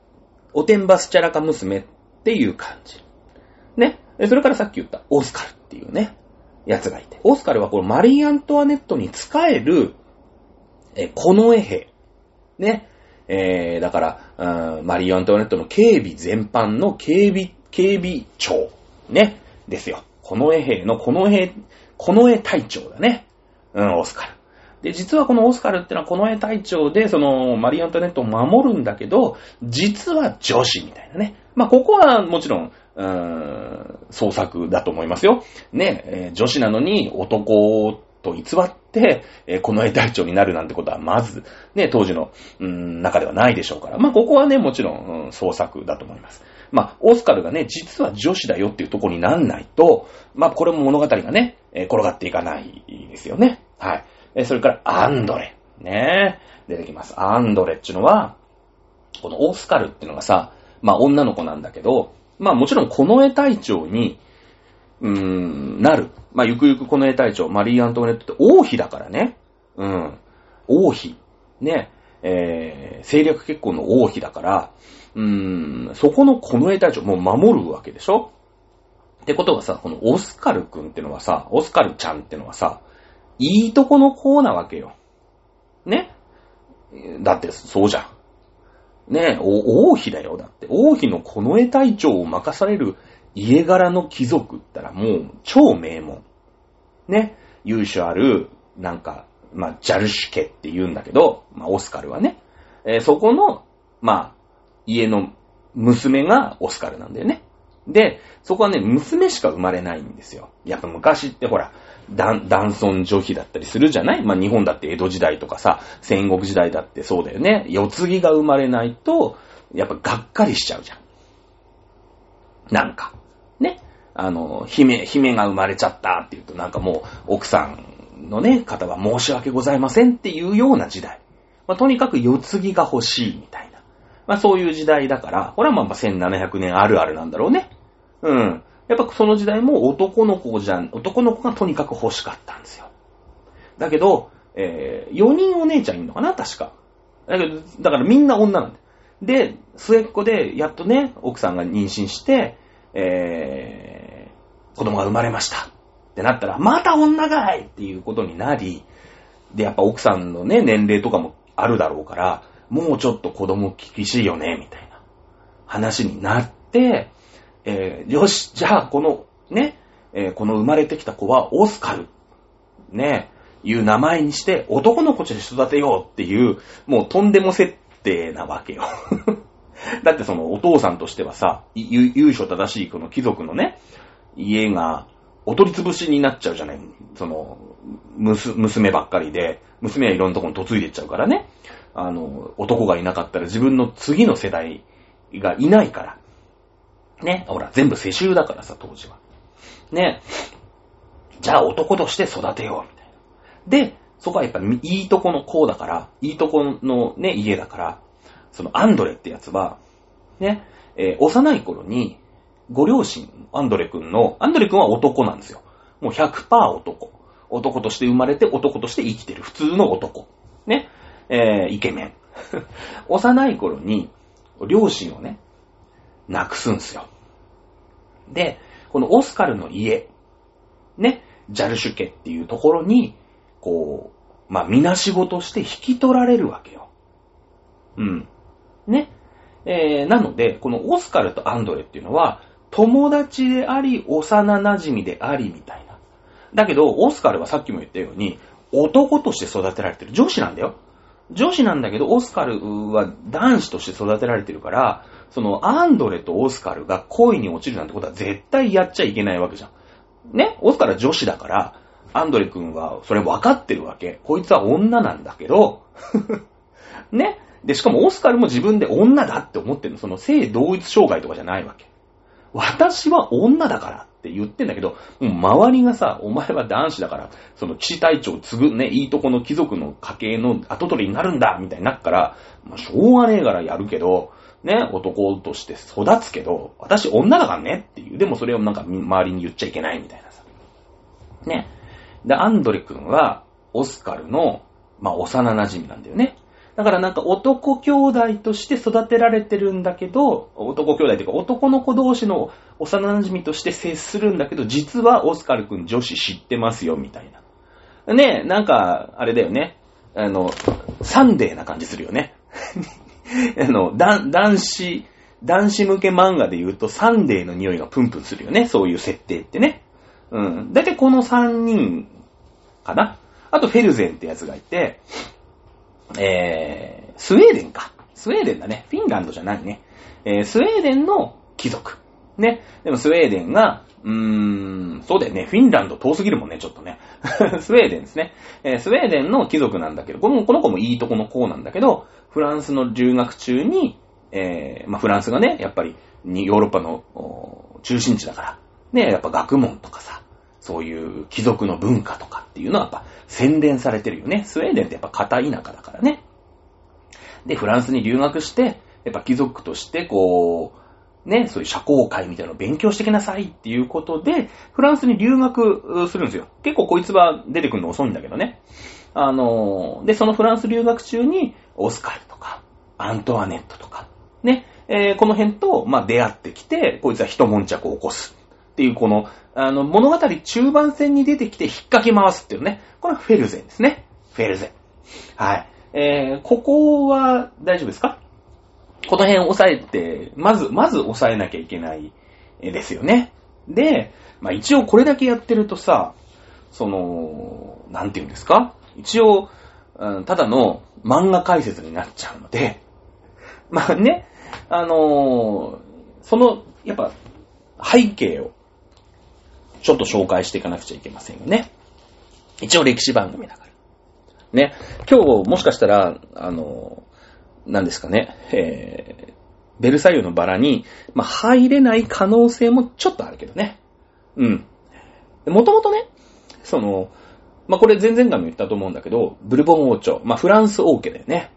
おてんばすちゃらか娘っていう感じ。ね。それからさっき言った、オスカルっていうね、やつがいて。オスカルはこのマリー・アントワネットに仕える、えー、近衛兵。ね。えー、だから、マリー・アントワネットの警備全般の警備、警備長。ね。ですよ。近衛兵の近衛兵、近衛隊長だね。うん、オスカル。で、実はこのオスカルってのは近衛隊長で、その、マリー・アントワネットを守るんだけど、実は女子みたいなね。まあ、ここはもちろん、うーん、創作だと思いますよ。ね、えー女子なのに男と偽って、えー、近衛隊長になるなんてことはまず、ね、当時の、うん、中ではないでしょうから。まあ、ここはね、もちろん、うん創作だと思います。まあ、オスカルがね、実は女子だよっていうとこになんないと、まあ、これも物語がね、えー転がっていかないですよね。はい。えーそれから、アンドレ。ね出てきます。アンドレっていうのは、このオスカルっていうのがさ、まあ女の子なんだけど、まあもちろん近衛隊長に、うーん、なる。まあゆくゆく近衛隊長、マリー・アントワネットって王妃だからね。うん。王妃。ね、えー、政略結婚の王妃だから、うーん、そこの近衛隊長、もう守るわけでしょってことはさ、このオスカル君ってのはさ、オスカルちゃんってのはさ、いいとこの子なわけよ。ねだってそうじゃん。ねえ王妃だよ。だって、王妃の近衛隊長を任される家柄の貴族ったらもう超名門。ね。優秀ある、なんか、まあ、ジャルシュ家って言うんだけど、まあ、オスカルはね。えー、そこの、まあ、家の娘がオスカルなんだよね。で、そこはね、娘しか生まれないんですよ。やっぱ昔ってほら、男尊女卑だったりするじゃない？まあ日本だって江戸時代とかさ、戦国時代だってそうだよね。世継ぎが生まれないと、やっぱがっかりしちゃうじゃん。なんか。ね。あの、姫、姫が生まれちゃったって言うとなんかもう奥さんのね、方は申し訳ございませんっていうような時代。まあとにかく世継ぎが欲しいみたいな。まあそういう時代だから、これはまあ1700年あるあるなんだろうね。うん。やっぱその時代も男の子じゃん、男の子がとにかく欲しかったんですよ。だけど、えー、4人お姉ちゃんいるのかな確か。だけど、だからみんな女なんだよ。で、末っ子で、やっとね、奥さんが妊娠して、えー、子供が生まれました。ってなったら、また女かいっていうことになり、で、やっぱ奥さんのね、年齢とかもあるだろうから、もうちょっと子供厳しいよね、みたいな話になって、えー、よし、じゃあ、この、ね、えー、この生まれてきた子はオスカル、ね、いう名前にして、男の子として育てようっていう、もうとんでも設定なわけよ。だってそのお父さんとしてはさ、優勝正しいこの貴族のね、家が、お取り潰しになっちゃうじゃない。その、娘ばっかりで、娘はいろんなところに嫁いでっちゃうからね。あの、男がいなかったら自分の次の世代がいないから。ね。ほら、全部世襲だからさ、当時は。ね。じゃあ男として育てよう、みたいな。で、そこはやっぱいいとこの子だから、いいとこのね、家だから、そのアンドレってやつは、ね、えー、幼い頃に、ご両親、アンドレ君の、アンドレ君は男なんですよ。もう100%男。男として生まれて男として生きてる普通の男。ね。えー、イケメン。幼い頃に、両親をね、なくすんすよ。で、このオスカルの家、ね、ジャルシュ家っていうところに、こう、まあ、みなしごとして引き取られるわけよ。うん。ね。えー、なので、このオスカルとアンドレっていうのは、友達であり、幼馴染であり、みたいな。だけど、オスカルはさっきも言ったように、男として育てられてる。女子なんだよ。女子なんだけど、オスカルは男子として育てられてるから、その、アンドレとオスカルが恋に落ちるなんてことは絶対やっちゃいけないわけじゃん。ね？オスカルは女子だから、アンドレ君はそれ分かってるわけ。こいつは女なんだけど、ね？で、しかもオスカルも自分で女だって思ってるの。その性同一障害とかじゃないわけ。私は女だからって言ってんだけど、もう周りがさ、お前は男子だから、その騎士隊長を継ぐね、いいとこの貴族の家系の後取りになるんだみたいになっから、まあ、しょうがねえからやるけど、ね、男として育つけど、私女だからねっていう。でもそれをなんか周りに言っちゃいけないみたいなさ。ね。で、アンドレ君は、オスカルの、まあ、幼馴染なんだよね。だからなんか男兄弟として育てられてるんだけど、男兄弟というか男の子同士の幼馴染として接するんだけど、実はオスカル君女子知ってますよ、みたいな。ねなんか、あれだよね。あの、サンデーな感じするよね。あの、男子、男子向け漫画で言うとサンデーの匂いがプンプンするよね。そういう設定ってね。うん。だいたいこの3人かな。あとフェルゼンってやつがいて、えー、スウェーデンか。スウェーデンだね。フィンランドじゃないね。えー、スウェーデンの貴族。ね。でもスウェーデンが、うーん、そうだよね。フィンランド遠すぎるもんね、ちょっとね。スウェーデンですね。えー、スウェーデンの貴族なんだけど、このこの子もいいとこの子なんだけど、フランスの留学中に、えー、まあ、フランスがね、やっぱり、ヨーロッパの中心地だから、ね、やっぱ学問とかさ、そういう貴族の文化とかっていうのはやっぱ洗練されてるよね。スウェーデンってやっぱ片田舎だからね。で、フランスに留学して、やっぱ貴族としてこう、ね、そういう社交界みたいなのを勉強してきなさいっていうことで、フランスに留学するんですよ。結構こいつは出てくるの遅いんだけどね。あの、で、そのフランス留学中に、オスカルとか、アントワネットとか、ね、えー、この辺と、まあ、出会ってきて、こいつは一悶着を起こす。っていう、この、あの、物語中盤戦に出てきて引っ掛け回すっていうね。これはフェルゼンですね。フェルゼン。はい。えー、ここは大丈夫ですか？この辺を押さえて、まず、まず押さえなきゃいけないですよね。で、まあ一応これだけやってるとさ、その、なんて言うんですか？一応、うん、ただの漫画解説になっちゃうので、まあね、あのー、その、やっぱ、背景を、ちょっと紹介していかなくちゃいけませんよね。一応歴史番組だから。ね。今日、もしかしたら、あのー、何ですかね、えー、ベルサイユのバラに、まあ、入れない可能性もちょっとあるけどね。うん。もともとね、その、まあ、これ前々回も言ったと思うんだけど、ブルボン王朝、まあ、フランス王家だよね。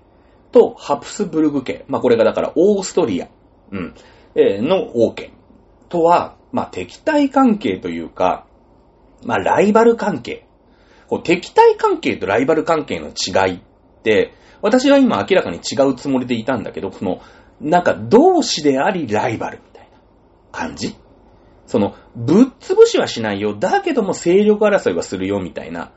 と、ハプスブルグ家。まあ、これがだからオーストリア、うん、えー、の王家。とは、まあ、敵対関係というか、まあ、ライバル関係。こう敵対関係とライバル関係の違いって、私は今明らかに違うつもりでいたんだけど、この、なんか同志でありライバルみたいな感じ？その、ぶっ潰しはしないよ。だけども勢力争いはするよ、みたいな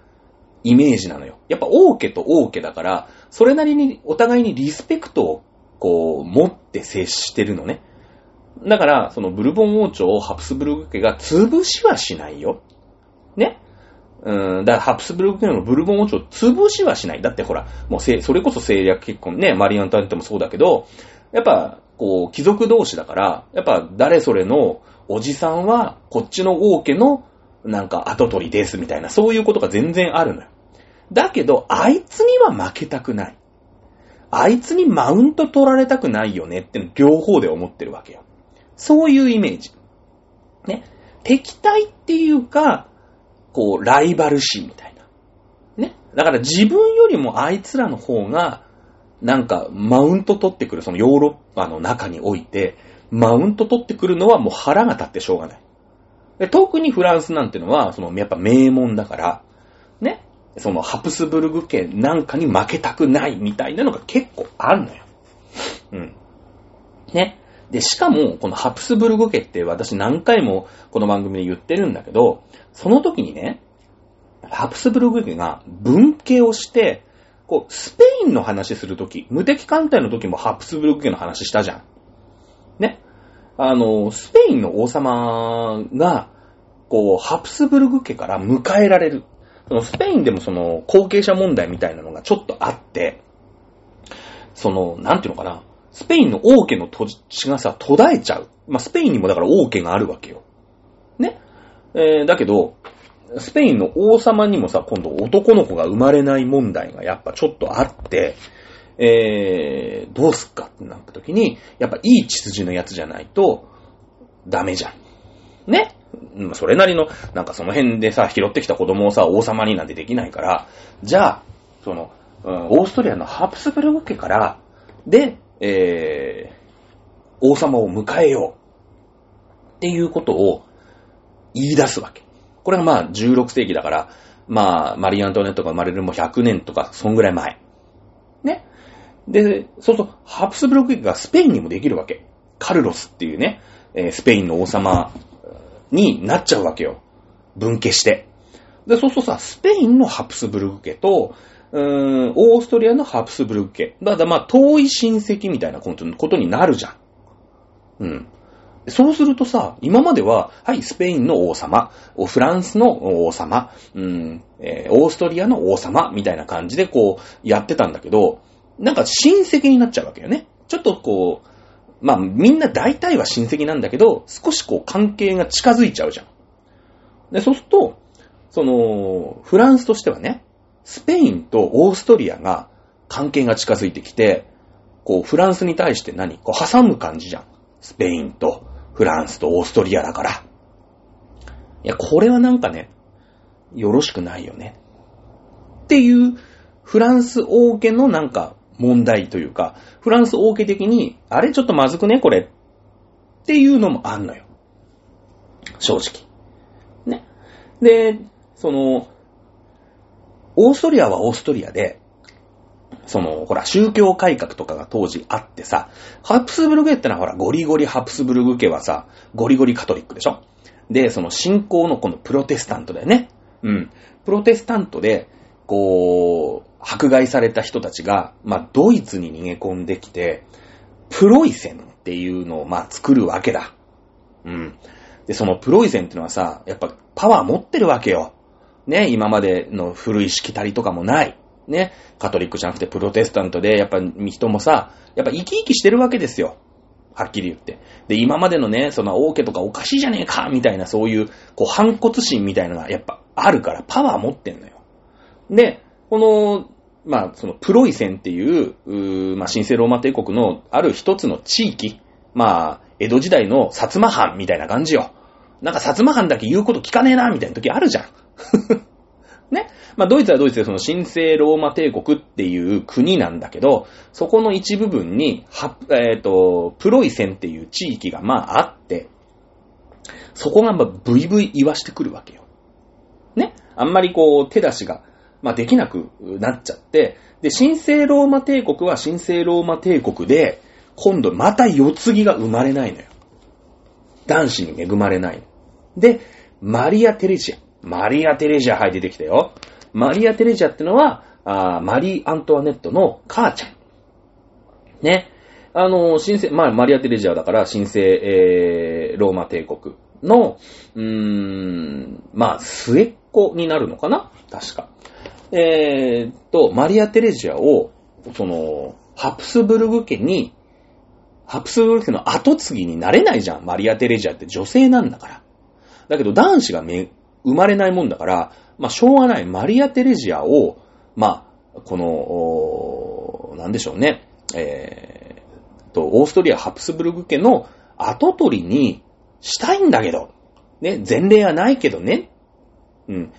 イメージなのよ。やっぱ王家と王家だから、それなりにお互いにリスペクトを、こう、持って接してるのね。だから、そのブルボン王朝をハプスブルグ家が潰しはしないよ。ね？うん、だからハプスブルグ家のブルボン王朝を潰しはしない。だってほら、もうそれこそ政略結婚ね、マリアンタンテもそうだけど、やっぱ、こう、貴族同士だから、やっぱ誰それのおじさんは、こっちの王家の、なんか後取りですみたいな、そういうことが全然あるのよ。だけど、あいつには負けたくない。あいつにマウント取られたくないよねって両方で思ってるわけよ。そういうイメージ。ね。敵対っていうか、こう、ライバル視みたいな。ね。だから自分よりもあいつらの方が、なんか、マウント取ってくる、そのヨーロッパの中において、マウント取ってくるのはもう腹が立ってしょうがない。で特にフランスなんてのは、その、やっぱ名門だから、ね。その、ハプスブルグ家なんかに負けたくないみたいなのが結構あるのよ。うん。ね。で、しかも、このハプスブルグ家って私何回もこの番組で言ってるんだけど、その時にね、ハプスブルグ家が分家をして、こう、スペインの話するとき、無敵艦隊の時もハプスブルク家の話したじゃん。ね。あの、スペインの王様が、こう、ハプスブルグ家から迎えられる。そのスペインでもその後継者問題みたいなのがちょっとあって、その、なんていうのかな。スペインの王家の土地がさ、途絶えちゃう。まあ、スペインにもだから王家があるわけよ。ね？えー、だけど、スペインの王様にもさ、今度男の子が生まれない問題がやっぱちょっとあって、えー、どうすっかってなった時に、やっぱいい血筋のやつじゃないと、ダメじゃん。ね？それなりの、なんかその辺でさ、拾ってきた子供をさ、王様になんてできないから、じゃあ、その、うん、オーストリアのハプスブルグ家から、で、えー、王様を迎えよう。っていうことを言い出すわけ。これがまあ16世紀だから、まあ、マリー・アントワネットが生まれるも100年とか、そんぐらい前。ね。で、そうすると、ハプスブルク家がスペインにもできるわけ。カルロスっていうね、えー、スペインの王様になっちゃうわけよ。分家して。で、そうするとさ、スペインのハプスブルク家と、うーん、オーストリアのハプスブルク家。だからまあ、遠い親戚みたいなことになるじゃん。うん。そうするとさ、今までは、はい、スペインの王様、フランスの王様、うん、えー、オーストリアの王様、みたいな感じでこう、やってたんだけど、なんか親戚になっちゃうわけよね。ちょっとこう、まあ、みんな大体は親戚なんだけど、少しこう、関係が近づいちゃうじゃん。で、そうすると、その、フランスとしてはね、スペインとオーストリアが関係が近づいてきて、こう、フランスに対して何こう、挟む感じじゃん。スペインとフランスとオーストリアだから。いや、これはなんかね、よろしくないよね。っていう、フランス王家のなんか問題というか、フランス王家的に、あれちょっとまずくねこれ。っていうのもあんのよ。正直。ね。で、その、オーストリアはオーストリアで、その、ほら、宗教改革とかが当時あってさ、ハプスブルグ家ってのはほら、ゴリゴリハプスブルグ家はさ、ゴリゴリカトリックでしょ？で、その信仰のこのプロテスタントだよね。うん。プロテスタントで、こう、迫害された人たちが、まあ、ドイツに逃げ込んできて、プロイセンっていうのを、まあ、作るわけだ。うん。で、そのプロイセンってのはさ、やっぱパワー持ってるわけよ。ね、今までの古いしきたりとかもない。ね、カトリックじゃなくてプロテスタントで、やっぱ人もさ、やっぱ生き生きしてるわけですよ。はっきり言って。で、今までのね、その王家とかおかしいじゃねえかみたいなそういう、こう、反骨心みたいなのがやっぱあるからパワー持ってんのよ。で、この、まあ、そのプロイセンっていう、うーまあ、神聖ローマ帝国のある一つの地域、まあ、江戸時代の薩摩藩みたいな感じよ。なんか薩摩藩だけ言うこと聞かねえな、みたいな時あるじゃん。ね。まあ、ドイツはドイツでその神聖ローマ帝国っていう国なんだけど、そこの一部分に、は、えっ、ー、と、プロイセンっていう地域がまああって、そこがまあブイブイ言わしてくるわけよ。ね。あんまりこう手出しが、まあできなくなっちゃって、で、神聖ローマ帝国は神聖ローマ帝国で、今度また世継ぎが生まれないのよ。男子に恵まれない。で、マリア・テレジア。マリア・テレジア、はい、出てきたよ。マリア・テレジアってのは、あマリー・アントワネットの母ちゃん。ね。あの、神聖、まあ、マリア・テレジアだから、神聖、えー、ローマ帝国の、うーん、まあ、末っ子になるのかな？確か。えー、と、マリア・テレジアを、その、ハプスブルグ家にハプスブルクの後継ぎになれないじゃん。マリア・テレジアって女性なんだから。だけど男子がめ生まれないもんだから、まあ、しょうがない。マリア・テレジアを、まあ、この、なんでしょうね。えー、と、オーストリア・ハプスブルグ家の後取りにしたいんだけど、ね、前例はないけどね。うん。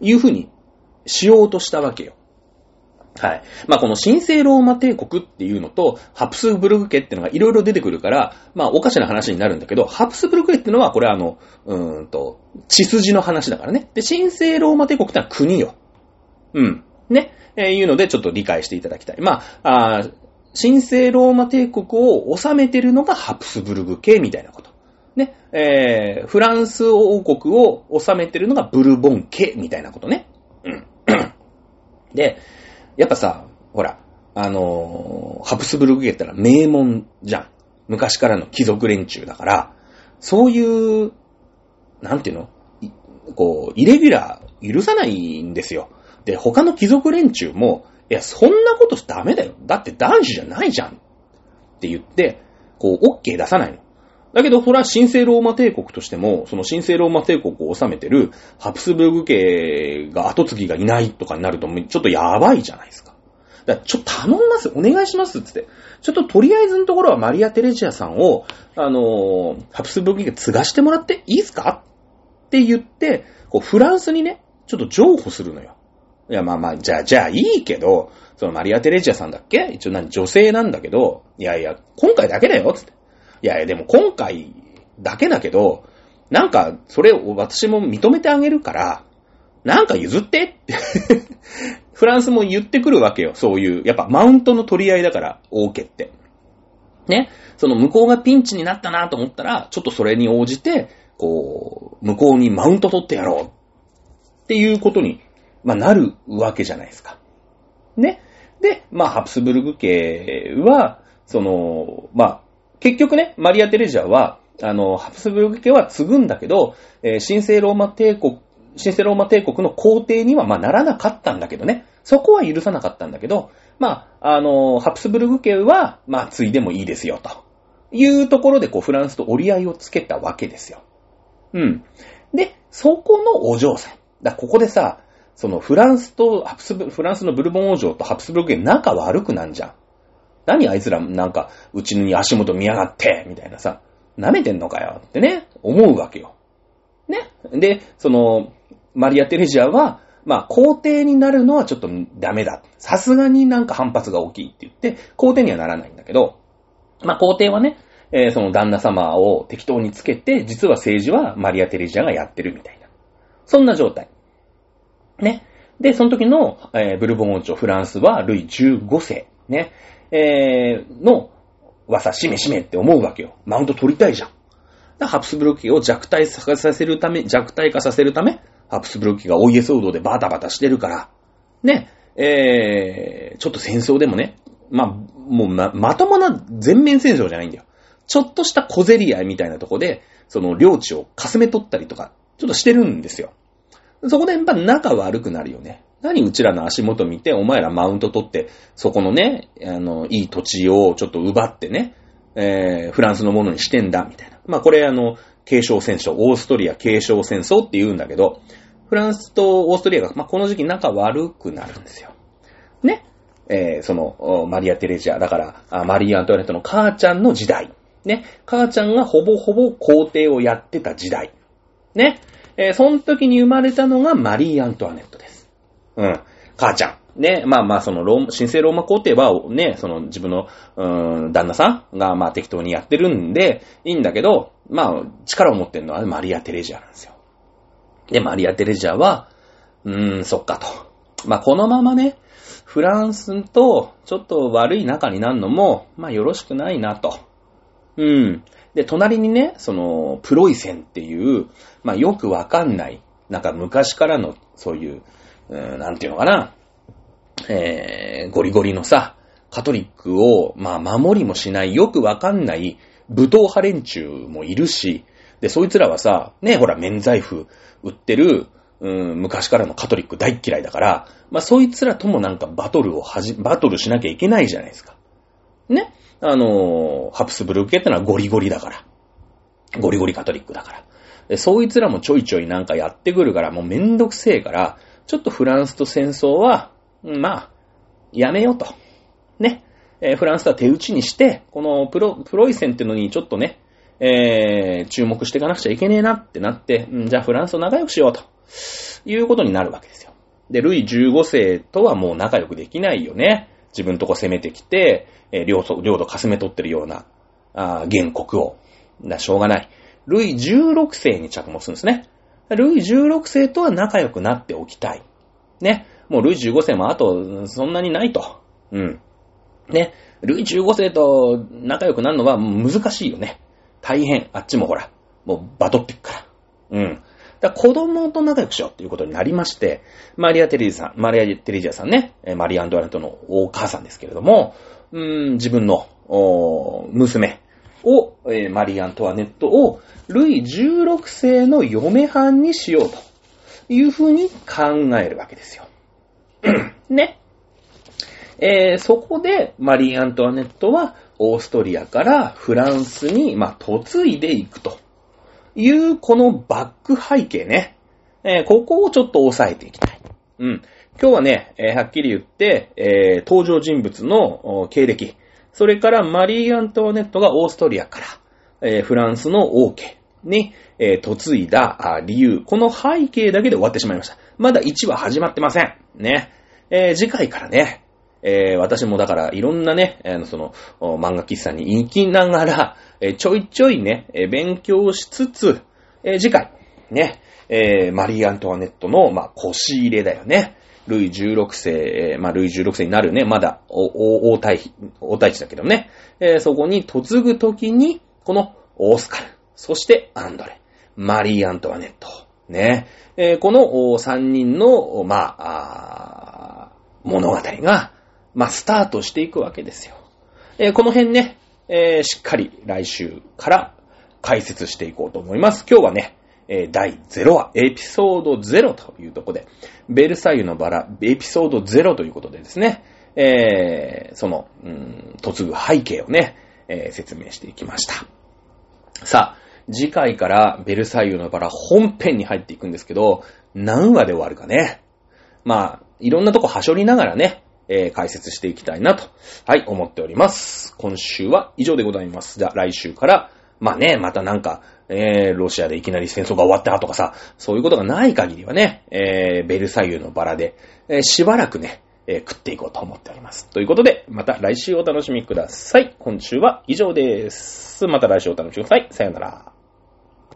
いうふうにしようとしたわけよ。はい。まあ、この神聖ローマ帝国っていうのと、ハプスブルグ家っていうのがいろいろ出てくるから、まあ、おかしな話になるんだけど、ハプスブルグ家っていうのは、これはあの、うーんと、血筋の話だからね。で、神聖ローマ帝国ってのは国よ。うん。ね。えー、いうので、ちょっと理解していただきたい。まあ、あ神聖ローマ帝国を治めてるのがハプスブルグ家みたいなこと。ね。えー、フランス王国を治めてるのがブルボン家みたいなことね。うん。で、やっぱさ、ほら、あのー、ハプスブルク家ってのは名門じゃん。昔からの貴族連中だから、そういう、なんていうの？こう、イレギュラー許さないんですよ。で、他の貴族連中も、いや、そんなことダメだよ。だって男子じゃないじゃん。って言って、こう、OK 出さないの。だけど、それは神聖ローマ帝国としても、その神聖ローマ帝国を治めてるハプスブルグ家が後継ぎがいないとかになると、ちょっとやばいじゃないですか。だからちょっと頼みます、お願いしますつって。ちょっととりあえずのところはマリア・テレジアさんを、あのー、ハプスブルグ家継がしてもらっていいですか？って言って、こう、フランスにね、ちょっと譲歩するのよ。いや、まあまあ、じゃあ、じゃあいいけど、そのマリア・テレジアさんだっけ？一応何、女性なんだけど、いやいや、今回だけだよつって。いやいや、でも今回だけだけど、なんか、それを私も認めてあげるから、なんか譲ってって フランスも言ってくるわけよ。そういう、やっぱマウントの取り合いだから、王家って。ね。その向こうがピンチになったなと思ったら、ちょっとそれに応じて、こう、向こうにマウント取ってやろうっていうことに、まあ、なるわけじゃないですか。ね。で、まあ、ハプスブルグ家は、その、まあ、結局ね、マリア・テレジャーは、あの、ハプスブルク家は継ぐんだけど、えー、神聖ローマ帝国、神聖ローマ帝国の皇帝にはまあならなかったんだけどね。そこは許さなかったんだけど、まあ、あの、ハプスブルク家は、まあ、継いでもいいですよ、というところで、こう、フランスと折り合いをつけたわけですよ。うん。で、そこのお嬢さん。だここでさ、そのフランスと、ハプスブ、フランスのブルボン王女とハプスブルク家仲悪くなんじゃん。何あいつらなんか、うちに足元見やがって、みたいなさ、舐めてんのかよってね、思うわけよ。ね？で、その、マリア・テレジアは、まあ、皇帝になるのはちょっとダメだ。さすがになんか反発が大きいって言って、皇帝にはならないんだけど、まあ、皇帝はね、えー、その旦那様を適当につけて、実は政治はマリア・テレジアがやってるみたいな。そんな状態。ね？で、その時の、えー、ブルボン王朝フランスはルイ15世、ね、えー、の、わさ、しめしめって思うわけよ。マウント取りたいじゃん。ハプスブルク家を弱体させるため、弱体化させるため、ハプスブルク家がお家騒動でバタバタしてるから、ね、えー、ちょっと戦争でもね、まあ、もうま、まともな全面戦争じゃないんだよ。ちょっとした小競り合いみたいなとこで、その領地をかすめ取ったりとか、ちょっとしてるんですよ。そこでやっぱ仲悪くなるよね。何うちらの足元見て、お前らマウント取って、そこのね、あの、いい土地をちょっと奪ってね、えー、フランスのものにしてんだ、みたいな。まあこれあの、継承戦争、オーストリア継承戦争って言うんだけど、フランスとオーストリアが、まあこの時期仲悪くなるんですよ。ね。えー、その、マリア・テレジア、だから、マリー・アントワネットの母ちゃんの時代。ね。母ちゃんがほぼほぼ皇帝をやってた時代。ね。えー、その時に生まれたのがマリー・アントワネットです。うん。母ちゃん。ね、まあまあ、そのロー、神聖ローマ皇帝は、ね、その自分の、うん、旦那さんが、まあ適当にやってるんで、いいんだけど、まあ、力を持ってるのはマリア・テレジアなんですよ。で、マリア・テレジアは、うーん、そっかと。まあ、このままね、フランスとちょっと悪い仲になるのも、まあ、よろしくないなと。うん。で、隣にね、その、プロイセンっていう、まあ、よくわかんない、なんか昔からの、そういう、うん、なんていうのかな、えー、ゴリゴリのさ、カトリックを、まあ、守りもしない、よくわかんない武闘派連中もいるし、で、そいつらはさ、ね、ほら、免罪符売ってる、うん、昔からのカトリック大嫌いだから、まあ、そいつらともなんかバトルをはじ、バトルしなきゃいけないじゃないですか。ね？あのー、ハプスブルク家ってのはゴリゴリだから。ゴリゴリカトリックだから。で、そいつらもちょいちょいなんかやってくるから、もうめんどくせえから、ちょっとフランスと戦争は、まあ、やめようと。ね。えー、フランスは手打ちにして、このプロ、プロイセンってのにちょっとね、えー、注目していかなくちゃいけねえなってなって、んじゃあフランスと仲良くしようと、いうことになるわけですよ。で、ルイ15世とはもう仲良くできないよね。自分とこ攻めてきて、えー、領土、領土かすめ取ってるような、あ原国を。だ、しょうがない。ルイ16世に着目するんですね。ルイ16世とは仲良くなっておきたい。ね。もうルイ15世もあと、そんなにないと。うん。ね。ルイ15世と仲良くなるのは難しいよね。大変。あっちもほら、もうバトってっから。うん。だ子供と仲良くしようっていうことになりまして、マリア・テレジさん、マリア・テレジアさんね、マリア・アンドワネットのお母さんですけれども、うん、自分の、娘を、えー、マリア・アントワネットを、ルイ16世の嫁はんにしようというふうに考えるわけですよ。ね。えー、そこで、マリー・アントワネットは、オーストリアからフランスに、まあ、嫁いでいくという、このバック背景ね。えー、ここをちょっと押さえていきたい。うん。今日はね、えー、はっきり言って、えー、登場人物の経歴、それからマリー・アントワネットがオーストリアから、えー、フランスの王家に、えー、嫁いだ理由、この背景だけで終わってしまいました。まだ1話始まってません。ね。えー、次回からね、えー、私もだからいろんなね、あの、その、漫画喫茶に行きながら、え、ちょいちょいね、え勉強しつつ、え次回、ね、えマリー・アントワネットの、まあ、腰入れだよね。ルイ16世、えまあ、ルイ16世になるね、まだ、お、お、大、大大地だけどね、えそこに嫁ぐときに、このオースカル、そしてアンドレ、マリー・アントワネット、ね、えこの3人の、まあ、あ物語が、まあ、スタートしていくわけですよ。えー、この辺ね、えー、しっかり来週から解説していこうと思います。今日はね、えー、第0話、エピソード0というところで、ベルサイユのバラ、エピソード0ということでですね、えー、その、うん、嫁ぐ背景をね、えー、説明していきました。さあ、次回からベルサイユのバラ本編に入っていくんですけど、何話で終わるかね。まあ、いろんなとこはしょりながらね、えー、解説していきたいなと、はい、思っております。今週は以上でございます。じゃあ、来週から、まあね、またなんか、えー、ロシアでいきなり戦争が終わったとかさ、そういうことがない限りはね、えー、ベルサイユのバラで、えー、しばらくね、えー、食っていこうと思っております。ということで、また来週お楽しみください。今週は以上です。また来週お楽しみください。さよなら。